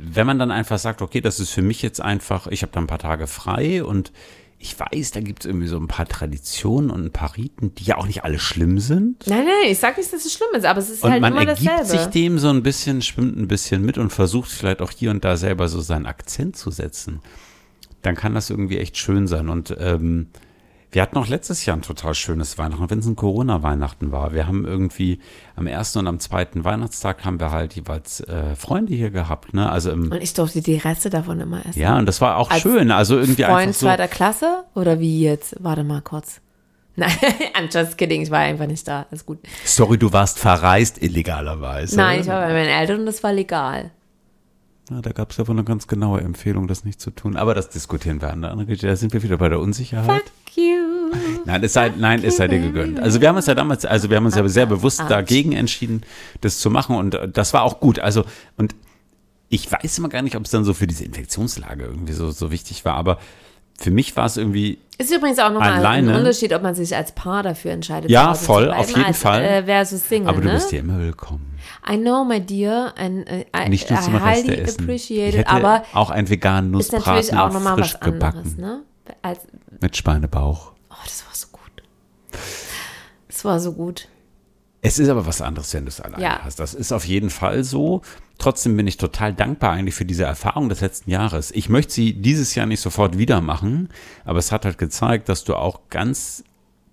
wenn man dann einfach sagt, okay, das ist für mich jetzt einfach, ich habe da ein paar Tage frei und ich weiß, da gibt es irgendwie so ein paar Traditionen und ein paar Riten, die ja auch nicht alle schlimm sind. Nein, nein, ich sag nicht, dass es schlimm ist, aber es ist Und halt man immer ergibt dasselbe. sich dem so ein bisschen, schwimmt ein bisschen mit und versucht vielleicht auch hier und da selber so seinen Akzent zu setzen. Dann kann das irgendwie echt schön sein. Und ähm, wir hatten auch letztes Jahr ein total schönes Weihnachten, wenn es ein Corona-Weihnachten war. Wir haben irgendwie am ersten und am zweiten Weihnachtstag haben wir halt jeweils äh, Freunde hier gehabt. Ne? Also im, und ich durfte die Reste davon immer essen. ja, und das war auch Als schön. Also irgendwie Freund so. zweiter Klasse? Oder wie jetzt? Warte mal kurz. Nein, I'm just kidding, ich war einfach nicht da. Ist gut. Sorry, du warst verreist illegalerweise. Nein, ich war bei meinen Eltern und das war legal. Na, da gab es ja wohl eine ganz genaue Empfehlung, das nicht zu tun. Aber das diskutieren wir an der anderen Da sind wir wieder bei der Unsicherheit. Fuck. Nein, es sei, nein, es sei dir gegönnt. Also wir haben uns ja damals, also wir haben uns ja sehr bewusst dagegen entschieden, das zu machen und äh, das war auch gut. Also und ich weiß immer gar nicht, ob es dann so für diese Infektionslage irgendwie so, so wichtig war, aber für mich war es irgendwie, Ist übrigens auch nochmal ein? Unterschied, ob man sich als Paar dafür entscheidet. Ja, voll, bleiben, auf jeden als, Fall. Äh, versus Single, aber du ne? bist ja immer willkommen. I know, my dear, and uh, I, Nicht nur zum Reste highly essen. appreciate Ich hätte aber auch einen veganen ist natürlich Nussbraten auch nochmal frisch was anderes, gebacken ne? Als, mit Schweinebauch. Das war so gut. Das war so gut. Es ist aber was anderes, wenn du es alleine Ja. hast. Das ist auf jeden Fall so. Trotzdem bin ich total dankbar eigentlich für diese Erfahrung des letzten Jahres. Ich möchte sie dieses Jahr nicht sofort wieder machen, aber es hat halt gezeigt, dass du auch ganz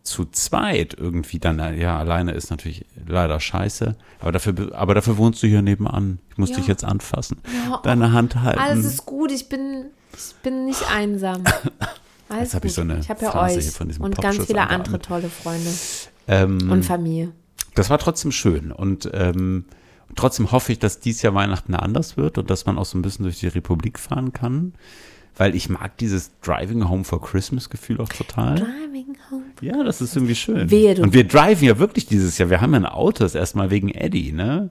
zu zweit irgendwie dann, ja, alleine ist natürlich leider scheiße, aber dafür, aber dafür wohnst du hier nebenan. Ich muss Ja. dich jetzt anfassen, Ja, deine Hand halten. Alles ist gut, ich bin, ich bin nicht einsam. Alles Jetzt hab ich so eine ich habe ja Phase euch von diesem und ganz viele angeatmet. andere tolle Freunde ähm, und Familie. das war trotzdem schön und ähm, trotzdem hoffe ich, dass dies Jahr Weihnachten anders wird und dass man auch so ein bisschen durch die Republik fahren kann, weil ich mag dieses Driving Home for Christmas Gefühl auch total. Driving home. Ja, das ist irgendwie schön. Wehe, Und wir driven ja wirklich dieses Jahr. Wir haben ja ein Auto, das erstmal wegen Eddie, ne?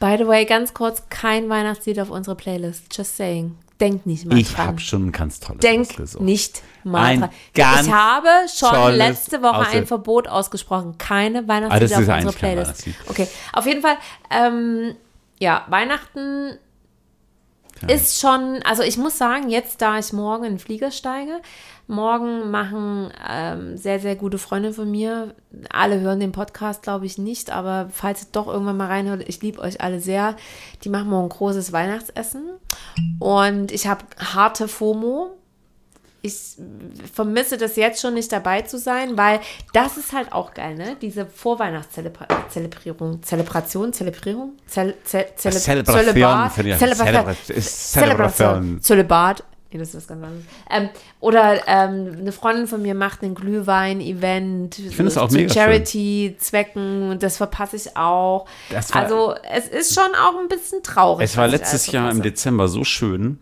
By the way, ganz kurz, kein Weihnachtslied auf unserer Playlist. Just saying. Denk nicht mal Ich dran. habe schon ein ganz tolles Denk ausgesucht. nicht mal Ein dran. ganz ich habe schon letzte Woche ein Verbot ausgesprochen. Keine Ah, Weihnachtslieder ist auf unserer Playlist. Okay, auf jeden Fall, ähm, ja, Weihnachten ist schon, also ich muss sagen, jetzt da ich morgen in den Flieger steige, morgen machen ähm, sehr, sehr gute Freunde von mir, alle hören den Podcast, glaube ich, nicht, aber falls ihr doch irgendwann mal reinhört, ich liebe euch alle sehr, die machen morgen ein großes Weihnachtsessen. Und ich habe harte FOMO, ich vermisse das jetzt schon nicht dabei zu sein, weil das ist halt auch geil, ne? Diese Vorweihnachtszelebrierung, Zelebration, Zelebrierung, Zel, Zel, Zele. Zelebration, Zelebration. Zölibat. Nee, das ist was ganz anderes. Ähm, oder ähm, eine Freundin von mir macht ein Glühwein-Event zu. Charity-Zwecken und das verpasse ich auch. War- also es ist schon auch ein bisschen traurig. Es war letztes Jahr im. Dezember so schön,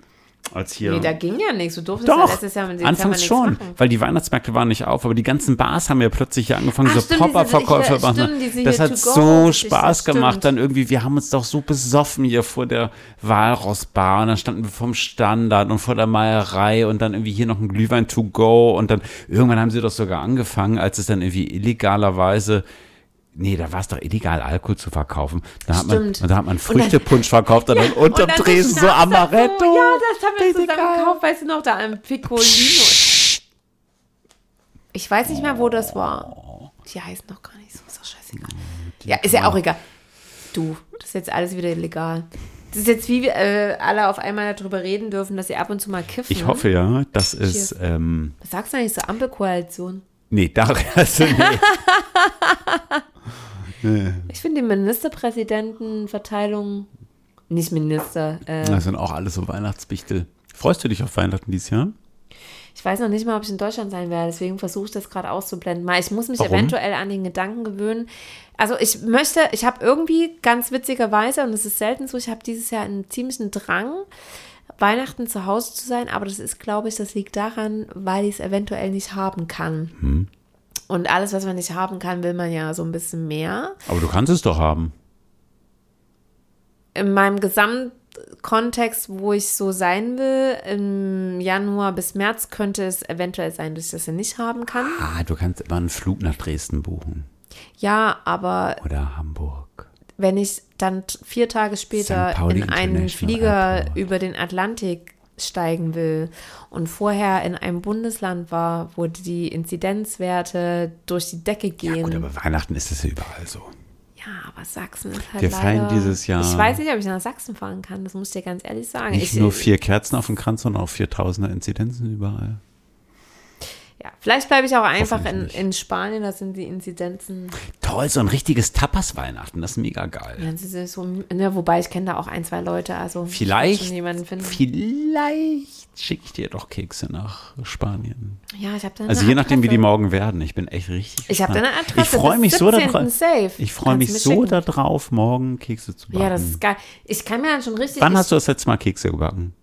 als hier. Nee, da ging ja nichts. Du durftest ja Doch, letztes Jahr im Dezember anfangs schon, machen. weil die Weihnachtsmärkte waren nicht auf, aber die ganzen Bars haben ja plötzlich hier angefangen, Ach, so ich- machen. stimmt, Das hat so Spaß gemacht, dann irgendwie, wir haben uns doch so besoffen hier vor der Walrossbar und dann standen wir vom Standard und vor der Meierei und dann irgendwie hier noch ein Glühwein to go und dann irgendwann haben sie doch sogar angefangen, als es dann irgendwie illegalerweise Nee, da war es doch illegal, Alkohol zu verkaufen. Da hat, man, Stimmt. und da hat man Und Früchtepunsch verkauft und dann Und unterm dann Tresen so. Amaretto. Ja, das haben wir Richtig zusammen gekauft, weißt du noch, da am Piccolino. Ich weiß nicht mehr, wo das war. Die heißen doch gar nicht so, ist doch scheißegal. Ja, ist ja auch egal. Du, das ist jetzt alles wieder illegal. Das ist jetzt wie wir äh, alle auf einmal darüber reden dürfen, dass sie ab und zu mal kiffen. Ich hoffe ja, das ist, ähm, Was sagst du eigentlich zur Ampelkoalition? nee, da, also, nee. Ich finde die Ministerpräsidentenverteilung, nicht Minister, äh, Das sind auch alles so Weihnachtsbichtel. Freust du dich auf Weihnachten dieses Jahr? Ich weiß noch nicht mal, ob ich in Deutschland sein werde, deswegen versuche ich das gerade auszublenden. Mal, ich muss mich Warum? eventuell an den Gedanken gewöhnen. Also ich möchte, ich habe irgendwie ganz witzigerweise, und es ist selten so, ich habe dieses Jahr einen ziemlichen Drang, Weihnachten zu Hause zu sein, aber das ist, glaube ich, das liegt daran, weil ich es eventuell nicht haben kann. Hm. Und alles, was man nicht haben kann, will man ja so ein bisschen mehr. Aber du kannst es doch haben. in meinem Gesamtkontext, wo ich so sein will, im Januar bis März könnte es eventuell sein, dass ich das ja nicht haben kann. Ah, du kannst immer einen Flug nach Dresden buchen. Ja, aber Oder Hamburg. wenn ich dann vier Tage später in einen Flieger Airport. über den Atlantik steigen will und vorher in einem Bundesland war, wo die Inzidenzwerte durch die Decke Ja, gehen. gut, aber Weihnachten ist es ja überall so. Ja, aber Sachsen ist halt Wir feiern dieses Jahr- Ich weiß nicht, ob ich nach Sachsen fahren kann, das muss ich dir ganz ehrlich sagen. Nicht ich, nur vier Kerzen auf dem Kranz, sondern auch 4000er Inzidenzen überall. Ja, vielleicht bleibe ich auch einfach in, in Spanien, da sind die Inzidenzen... Toll, so ein richtiges Tapas-Weihnachten, das ist mega geil. Ja, das ist so, ne, wobei ich kenne da auch ein, zwei Leute, also Vielleicht, jemanden finden. vielleicht schicke ich dir doch Kekse nach Spanien. Ja, ich habe da Also je nachdem, wie die Adresse. morgen werden. Ich bin echt richtig Ich habe da gespannt. eine Adresse. Ich freue mich so 17. darauf. Ich freue mich so darauf, morgen Kekse zu backen. Ja, das ist geil. Ich kann mir dann schon richtig. Wann hast du das letzte Mal Kekse gebacken?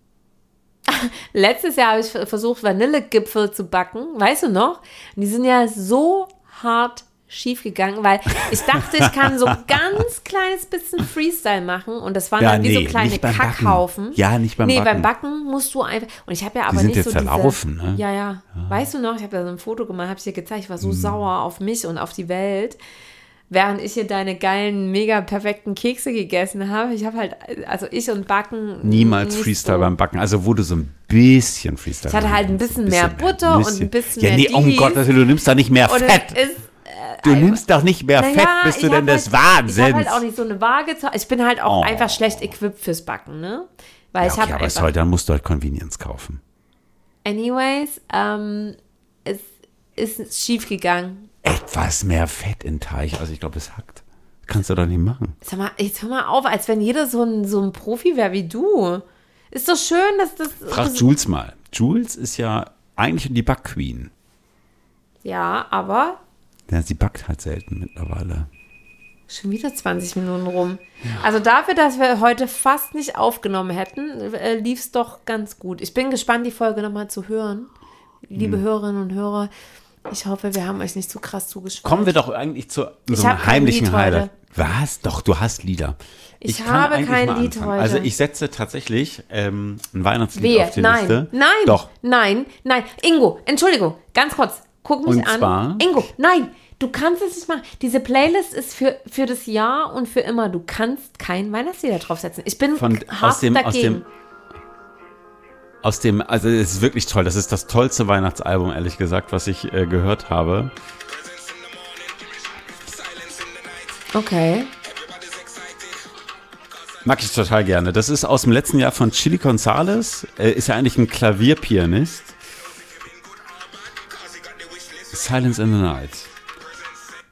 letztes Jahr habe ich versucht, Vanillegipfel zu backen. Weißt du noch? Und die sind ja so hart schief gegangen, weil ich dachte, ich kann so ganz kleines bisschen Freestyle machen und das waren Ja, dann wie nee, so kleine beim Backen. Kackhaufen. Ja, nicht beim nee, Backen. beim Backen musst du einfach und ich habe ja aber sind nicht jetzt so verlaufen, diese, ne? Ja, ja. Weißt du noch, ich habe da so ein Foto gemacht, habe ich dir gezeigt, ich war so sauer auf mich und auf die Welt. Während ich hier deine geilen, mega perfekten Kekse gegessen habe, ich habe halt, also ich und Backen. Niemals Freestyle so. beim Backen. Also wo du so ein bisschen Freestyle Ich hatte halt ein machst, bisschen mehr Butter und ein bisschen ja, mehr nee, um dies. Gottes Willen, du nimmst doch nicht mehr Und Fett. ist, Du nimmst doch nicht mehr Fett, bist du denn hab des halt, Ich habe Wahnsinns? halt auch nicht so eine Waage zu Ich bin halt auch Oh. einfach schlecht equipped fürs Backen, ne? Weil ja, ich okay, habe aber heute, dann musst du halt Convenience kaufen. Anyways, ähm, es ist schief gegangen. Etwas mehr Fett in Teig. Also ich glaube, es hackt. Kannst du doch nicht machen. Sag mal, jetzt hör mal auf, als wenn jeder so ein, so ein Profi wäre wie du. Ist doch schön, dass das. Frag Jules mal. Jules ist ja eigentlich die Backqueen. Ja, aber Ja, sie backt halt selten mittlerweile. schon wieder 20 Minuten rum. Also dafür, dass wir heute fast nicht aufgenommen hätten, äh, lief es doch ganz gut. Ich bin gespannt, die Folge nochmal zu hören. Liebe Hm. Hörerinnen und Hörer, ich hoffe, wir haben euch nicht zu krass zugeschwommen. Kommen wir doch eigentlich zu Ich so einem kein heimlichen Lied Highlight. heute. Was? Doch, du hast Lieder. Ich kann habe kein Lied anfangen. heute. Also ich setze tatsächlich ähm, ein Weihnachtslied Wehe, auf die nein, Liste. nein, Doch. nein, nein. Ingo, Entschuldigung, ganz kurz, guck mich Und an. zwar? Ingo, nein, du kannst es nicht machen. Diese Playlist ist für, für das Jahr und für immer. Du kannst kein Weihnachtslieder draufsetzen. Ich bin Von, hart aus dem, dagegen. aus dem, aus dem, also es ist wirklich toll. Das ist das tollste Weihnachtsalbum, ehrlich gesagt, was ich äh, gehört habe. okay. Mag ich total gerne. Das ist aus dem letzten Jahr von Chili Gonzales. Er ist ja eigentlich ein Klavierpianist. Silence in the Night.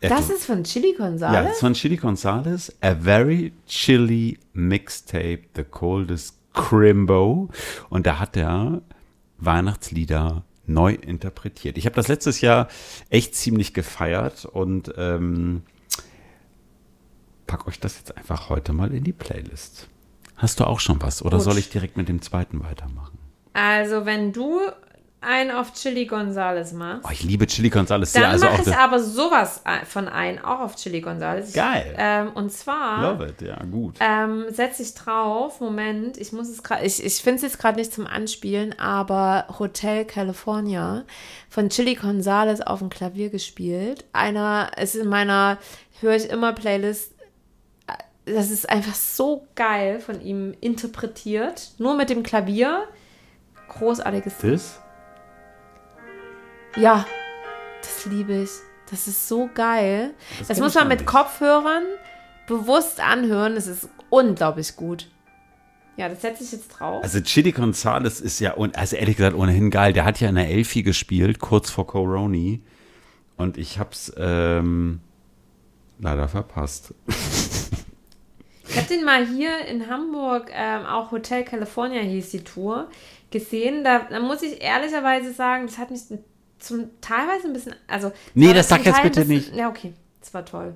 Er- Das ist von Chili ja, Gonzales? das ist von Chili Gonzales. A very chilly mixtape, the coldest Crimbo. Und da hat er Weihnachtslieder neu interpretiert. Ich habe das letztes Jahr echt ziemlich gefeiert und ähm, pack euch das jetzt einfach heute mal in die Playlist. Hast du auch schon was oder Gut. soll ich direkt mit dem zweiten weitermachen? Also, wenn du einen auf Chili Gonzales machst, Oh, ich liebe Chili Gonzales sehr. dann Also mache ich aber sowas von ein, auch auf Chili Gonzales. Geil. Ähm, und zwar Love it, ja, gut. ähm, setze ich drauf. Moment, ich muss es gerade, ich, ich finde es jetzt gerade nicht zum Anspielen, aber Hotel California von Chili Gonzales auf dem Klavier gespielt. Einer, ist in meiner, höre ich immer Playlist. Das ist einfach so geil von ihm interpretiert. Nur mit dem Klavier. Großartiges Das? Ja, das liebe ich. Das ist so geil. Das, kenn muss man mit nicht. Kopfhörern bewusst anhören. Es ist unglaublich gut. Ja, das setze ich jetzt drauf. Also Chili Gonzales ist ja, also ehrlich gesagt, ohnehin geil. Der hat ja in der Elfi gespielt, kurz vor Coroni. Und ich hab's ähm, leider verpasst. Ich habe den mal hier in Hamburg, ähm, auch Hotel California hieß die Tour, gesehen. Da, da muss ich ehrlicherweise sagen, das hat mich zum teilweise ein bisschen, also Nee, das sag jetzt bitte bisschen- nicht. Ja, okay, das war toll.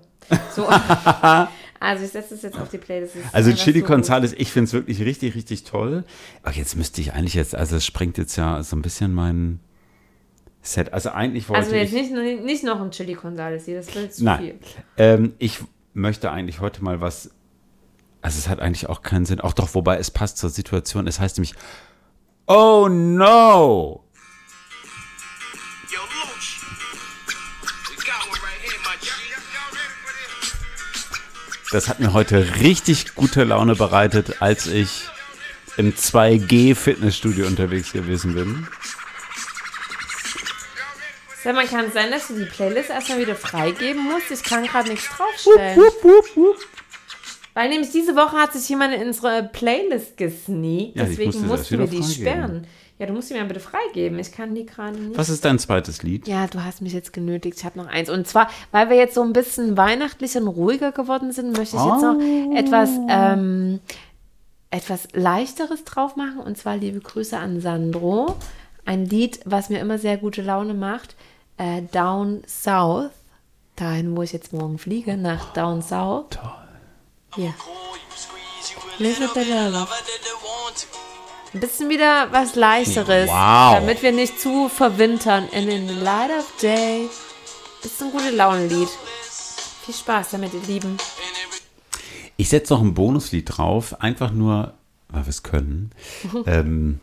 So. also ich setze das jetzt auf die Playlist. Also Chili so. Gonzales, ich find's wirklich richtig, richtig toll. Aber jetzt müsste ich eigentlich jetzt, also es sprengt jetzt ja so ein bisschen mein Set. Also eigentlich wollte Also jetzt ich. nicht, nicht noch ein Chili Gonzales hier, das wird zu Nein. viel. Ähm, ich möchte eigentlich heute mal was. Also es hat eigentlich auch keinen Sinn. Auch doch, wobei es passt zur Situation. Es heißt nämlich Oh no! Das hat mir heute richtig gute Laune bereitet, als ich im 2G Fitnessstudio unterwegs gewesen bin. Sag mal, kann es sein, dass du die Playlist erstmal wieder freigeben musst? Ich kann gerade nichts draufstellen. Weil nämlich diese Woche hat sich jemand in unsere Playlist gesneakt. Ja, deswegen mussten wir die freigeben. sperren. Ja, du musst die mir bitte freigeben. Ich kann die gerade nicht. Was ist dein zweites Lied? Ja, du hast mich jetzt genötigt. Ich habe noch eins. Und zwar, weil wir jetzt so ein bisschen weihnachtlich und ruhiger geworden sind, möchte ich jetzt noch Oh. etwas, ähm, etwas Leichteres drauf machen. Und zwar liebe Grüße an Sandro. Ein Lied, was mir immer sehr gute Laune macht. Äh, Down South. Dahin, wo ich jetzt morgen fliege, nach Down South. Toll. Hier. Listen to the love. Ein bisschen wieder was Leichteres. Wow. Damit wir nicht zu verwintern. In the light of day. Ist ein gute Laune-Lied. Viel Spaß damit, ihr Lieben. Ich setze noch ein Bonuslied drauf, einfach nur, weil wir es können. ähm,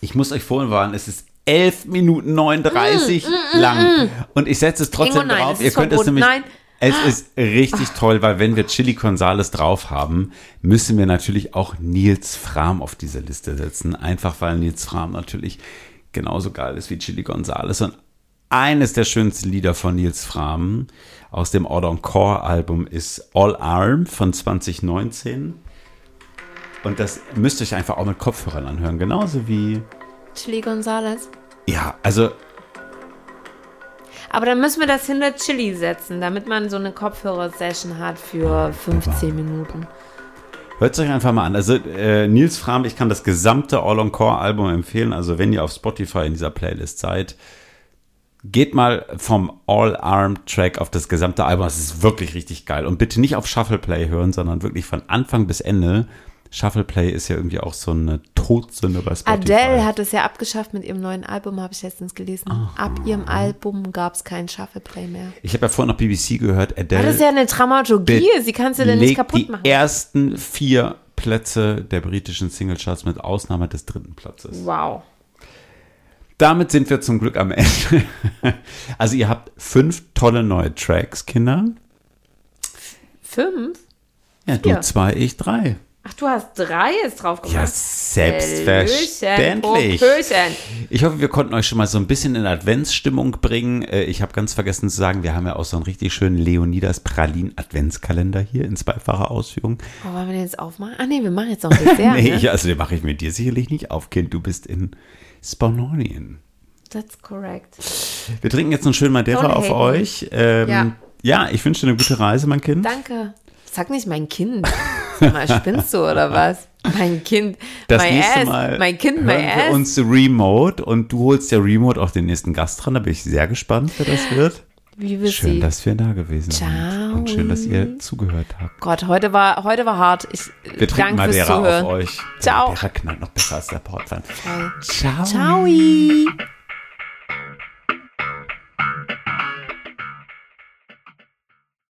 ich muss euch vorhin warnen, es ist 11 Minuten 39 lang. Und ich setze es trotzdem Mm, Ingo, nein, drauf. es Ihr könnt es verboten. nämlich. Nein. Es ist richtig toll, weil wenn wir Chili Gonzales drauf haben, müssen wir natürlich auch Nils Fram auf diese Liste setzen. Einfach weil Nils Fram natürlich genauso geil ist wie Chili Gonzales. Und eines der schönsten Lieder von Nils Fram aus dem Encore-Album ist All Arm von 2019. Und das müsst ihr euch einfach auch mit Kopfhörern anhören. Genauso wie, Chili Gonzales. ja, also Aber dann müssen wir das hinter Chili setzen, damit man so eine Kopfhörer-Session hat für 15 Minuten. Hört es euch einfach mal an. Also äh, Nils Fram, ich kann das gesamte All Encore Album empfehlen. Also wenn ihr auf Spotify in dieser Playlist seid, geht mal vom All Arm Track auf das gesamte Album. Das ist wirklich richtig geil. Und bitte nicht auf Shuffle Play hören, sondern wirklich von Anfang bis Ende. Shuffle Play ist ja irgendwie auch so eine Todsünde bei Spotify. Adele hat es ja abgeschafft mit ihrem neuen Album, habe ich letztens gelesen. Ab ihrem Album gab es keinen Shuffle-Play mehr. Ich habe ja vorhin noch BBC gehört. Adele Das ist ja eine Dramaturgie, sie kannst du denn nicht kaputt die machen. ersten vier Plätze der britischen Singlecharts mit Ausnahme des dritten Platzes. Wow. Damit sind wir zum Glück am Ende. Also ihr habt fünf tolle neue Tracks, Kinder. Fünf? Ja, du zwei, ich drei. Ach, du hast drei jetzt drauf gemacht. Ja, selbstverständlich. Hallöchen. Ich hoffe, wir konnten euch schon mal so ein bisschen in Adventsstimmung bringen. Äh, Ich habe ganz vergessen zu sagen, wir haben ja auch so einen richtig schönen Leonidas Pralin Adventskalender hier in zweifacher Ausführung. Oh, wollen wir den jetzt aufmachen? Ah, nee, wir machen jetzt noch ein Dessert. nee, ne? ich, also den mache ich mit dir sicherlich nicht auf, Kind. Du bist in Spanien. That's correct. Wir trinken jetzt einen schönen Madeira Don't auf euch. Ähm, Ja. ja, ich wünsche dir eine gute Reise, mein Kind. Danke. Sag nicht mein Kind. Sag mal, spinnst du oder was? Mein Kind. Das my nächste ass. Mal mein Kind, my hören wir ass. uns remote und du holst ja remote auch den nächsten Gast dran. Da bin ich sehr gespannt, wer das wird. Wie wir Schön, sie. dass wir da gewesen Ciao. sind. Und schön, dass ihr zugehört habt. Gott, heute war, heute war hart. Ich Wir trinken Madeira auf euch. Ciao. Der knallt noch besser als der Portwein. Ciao. Ciao. Ciao.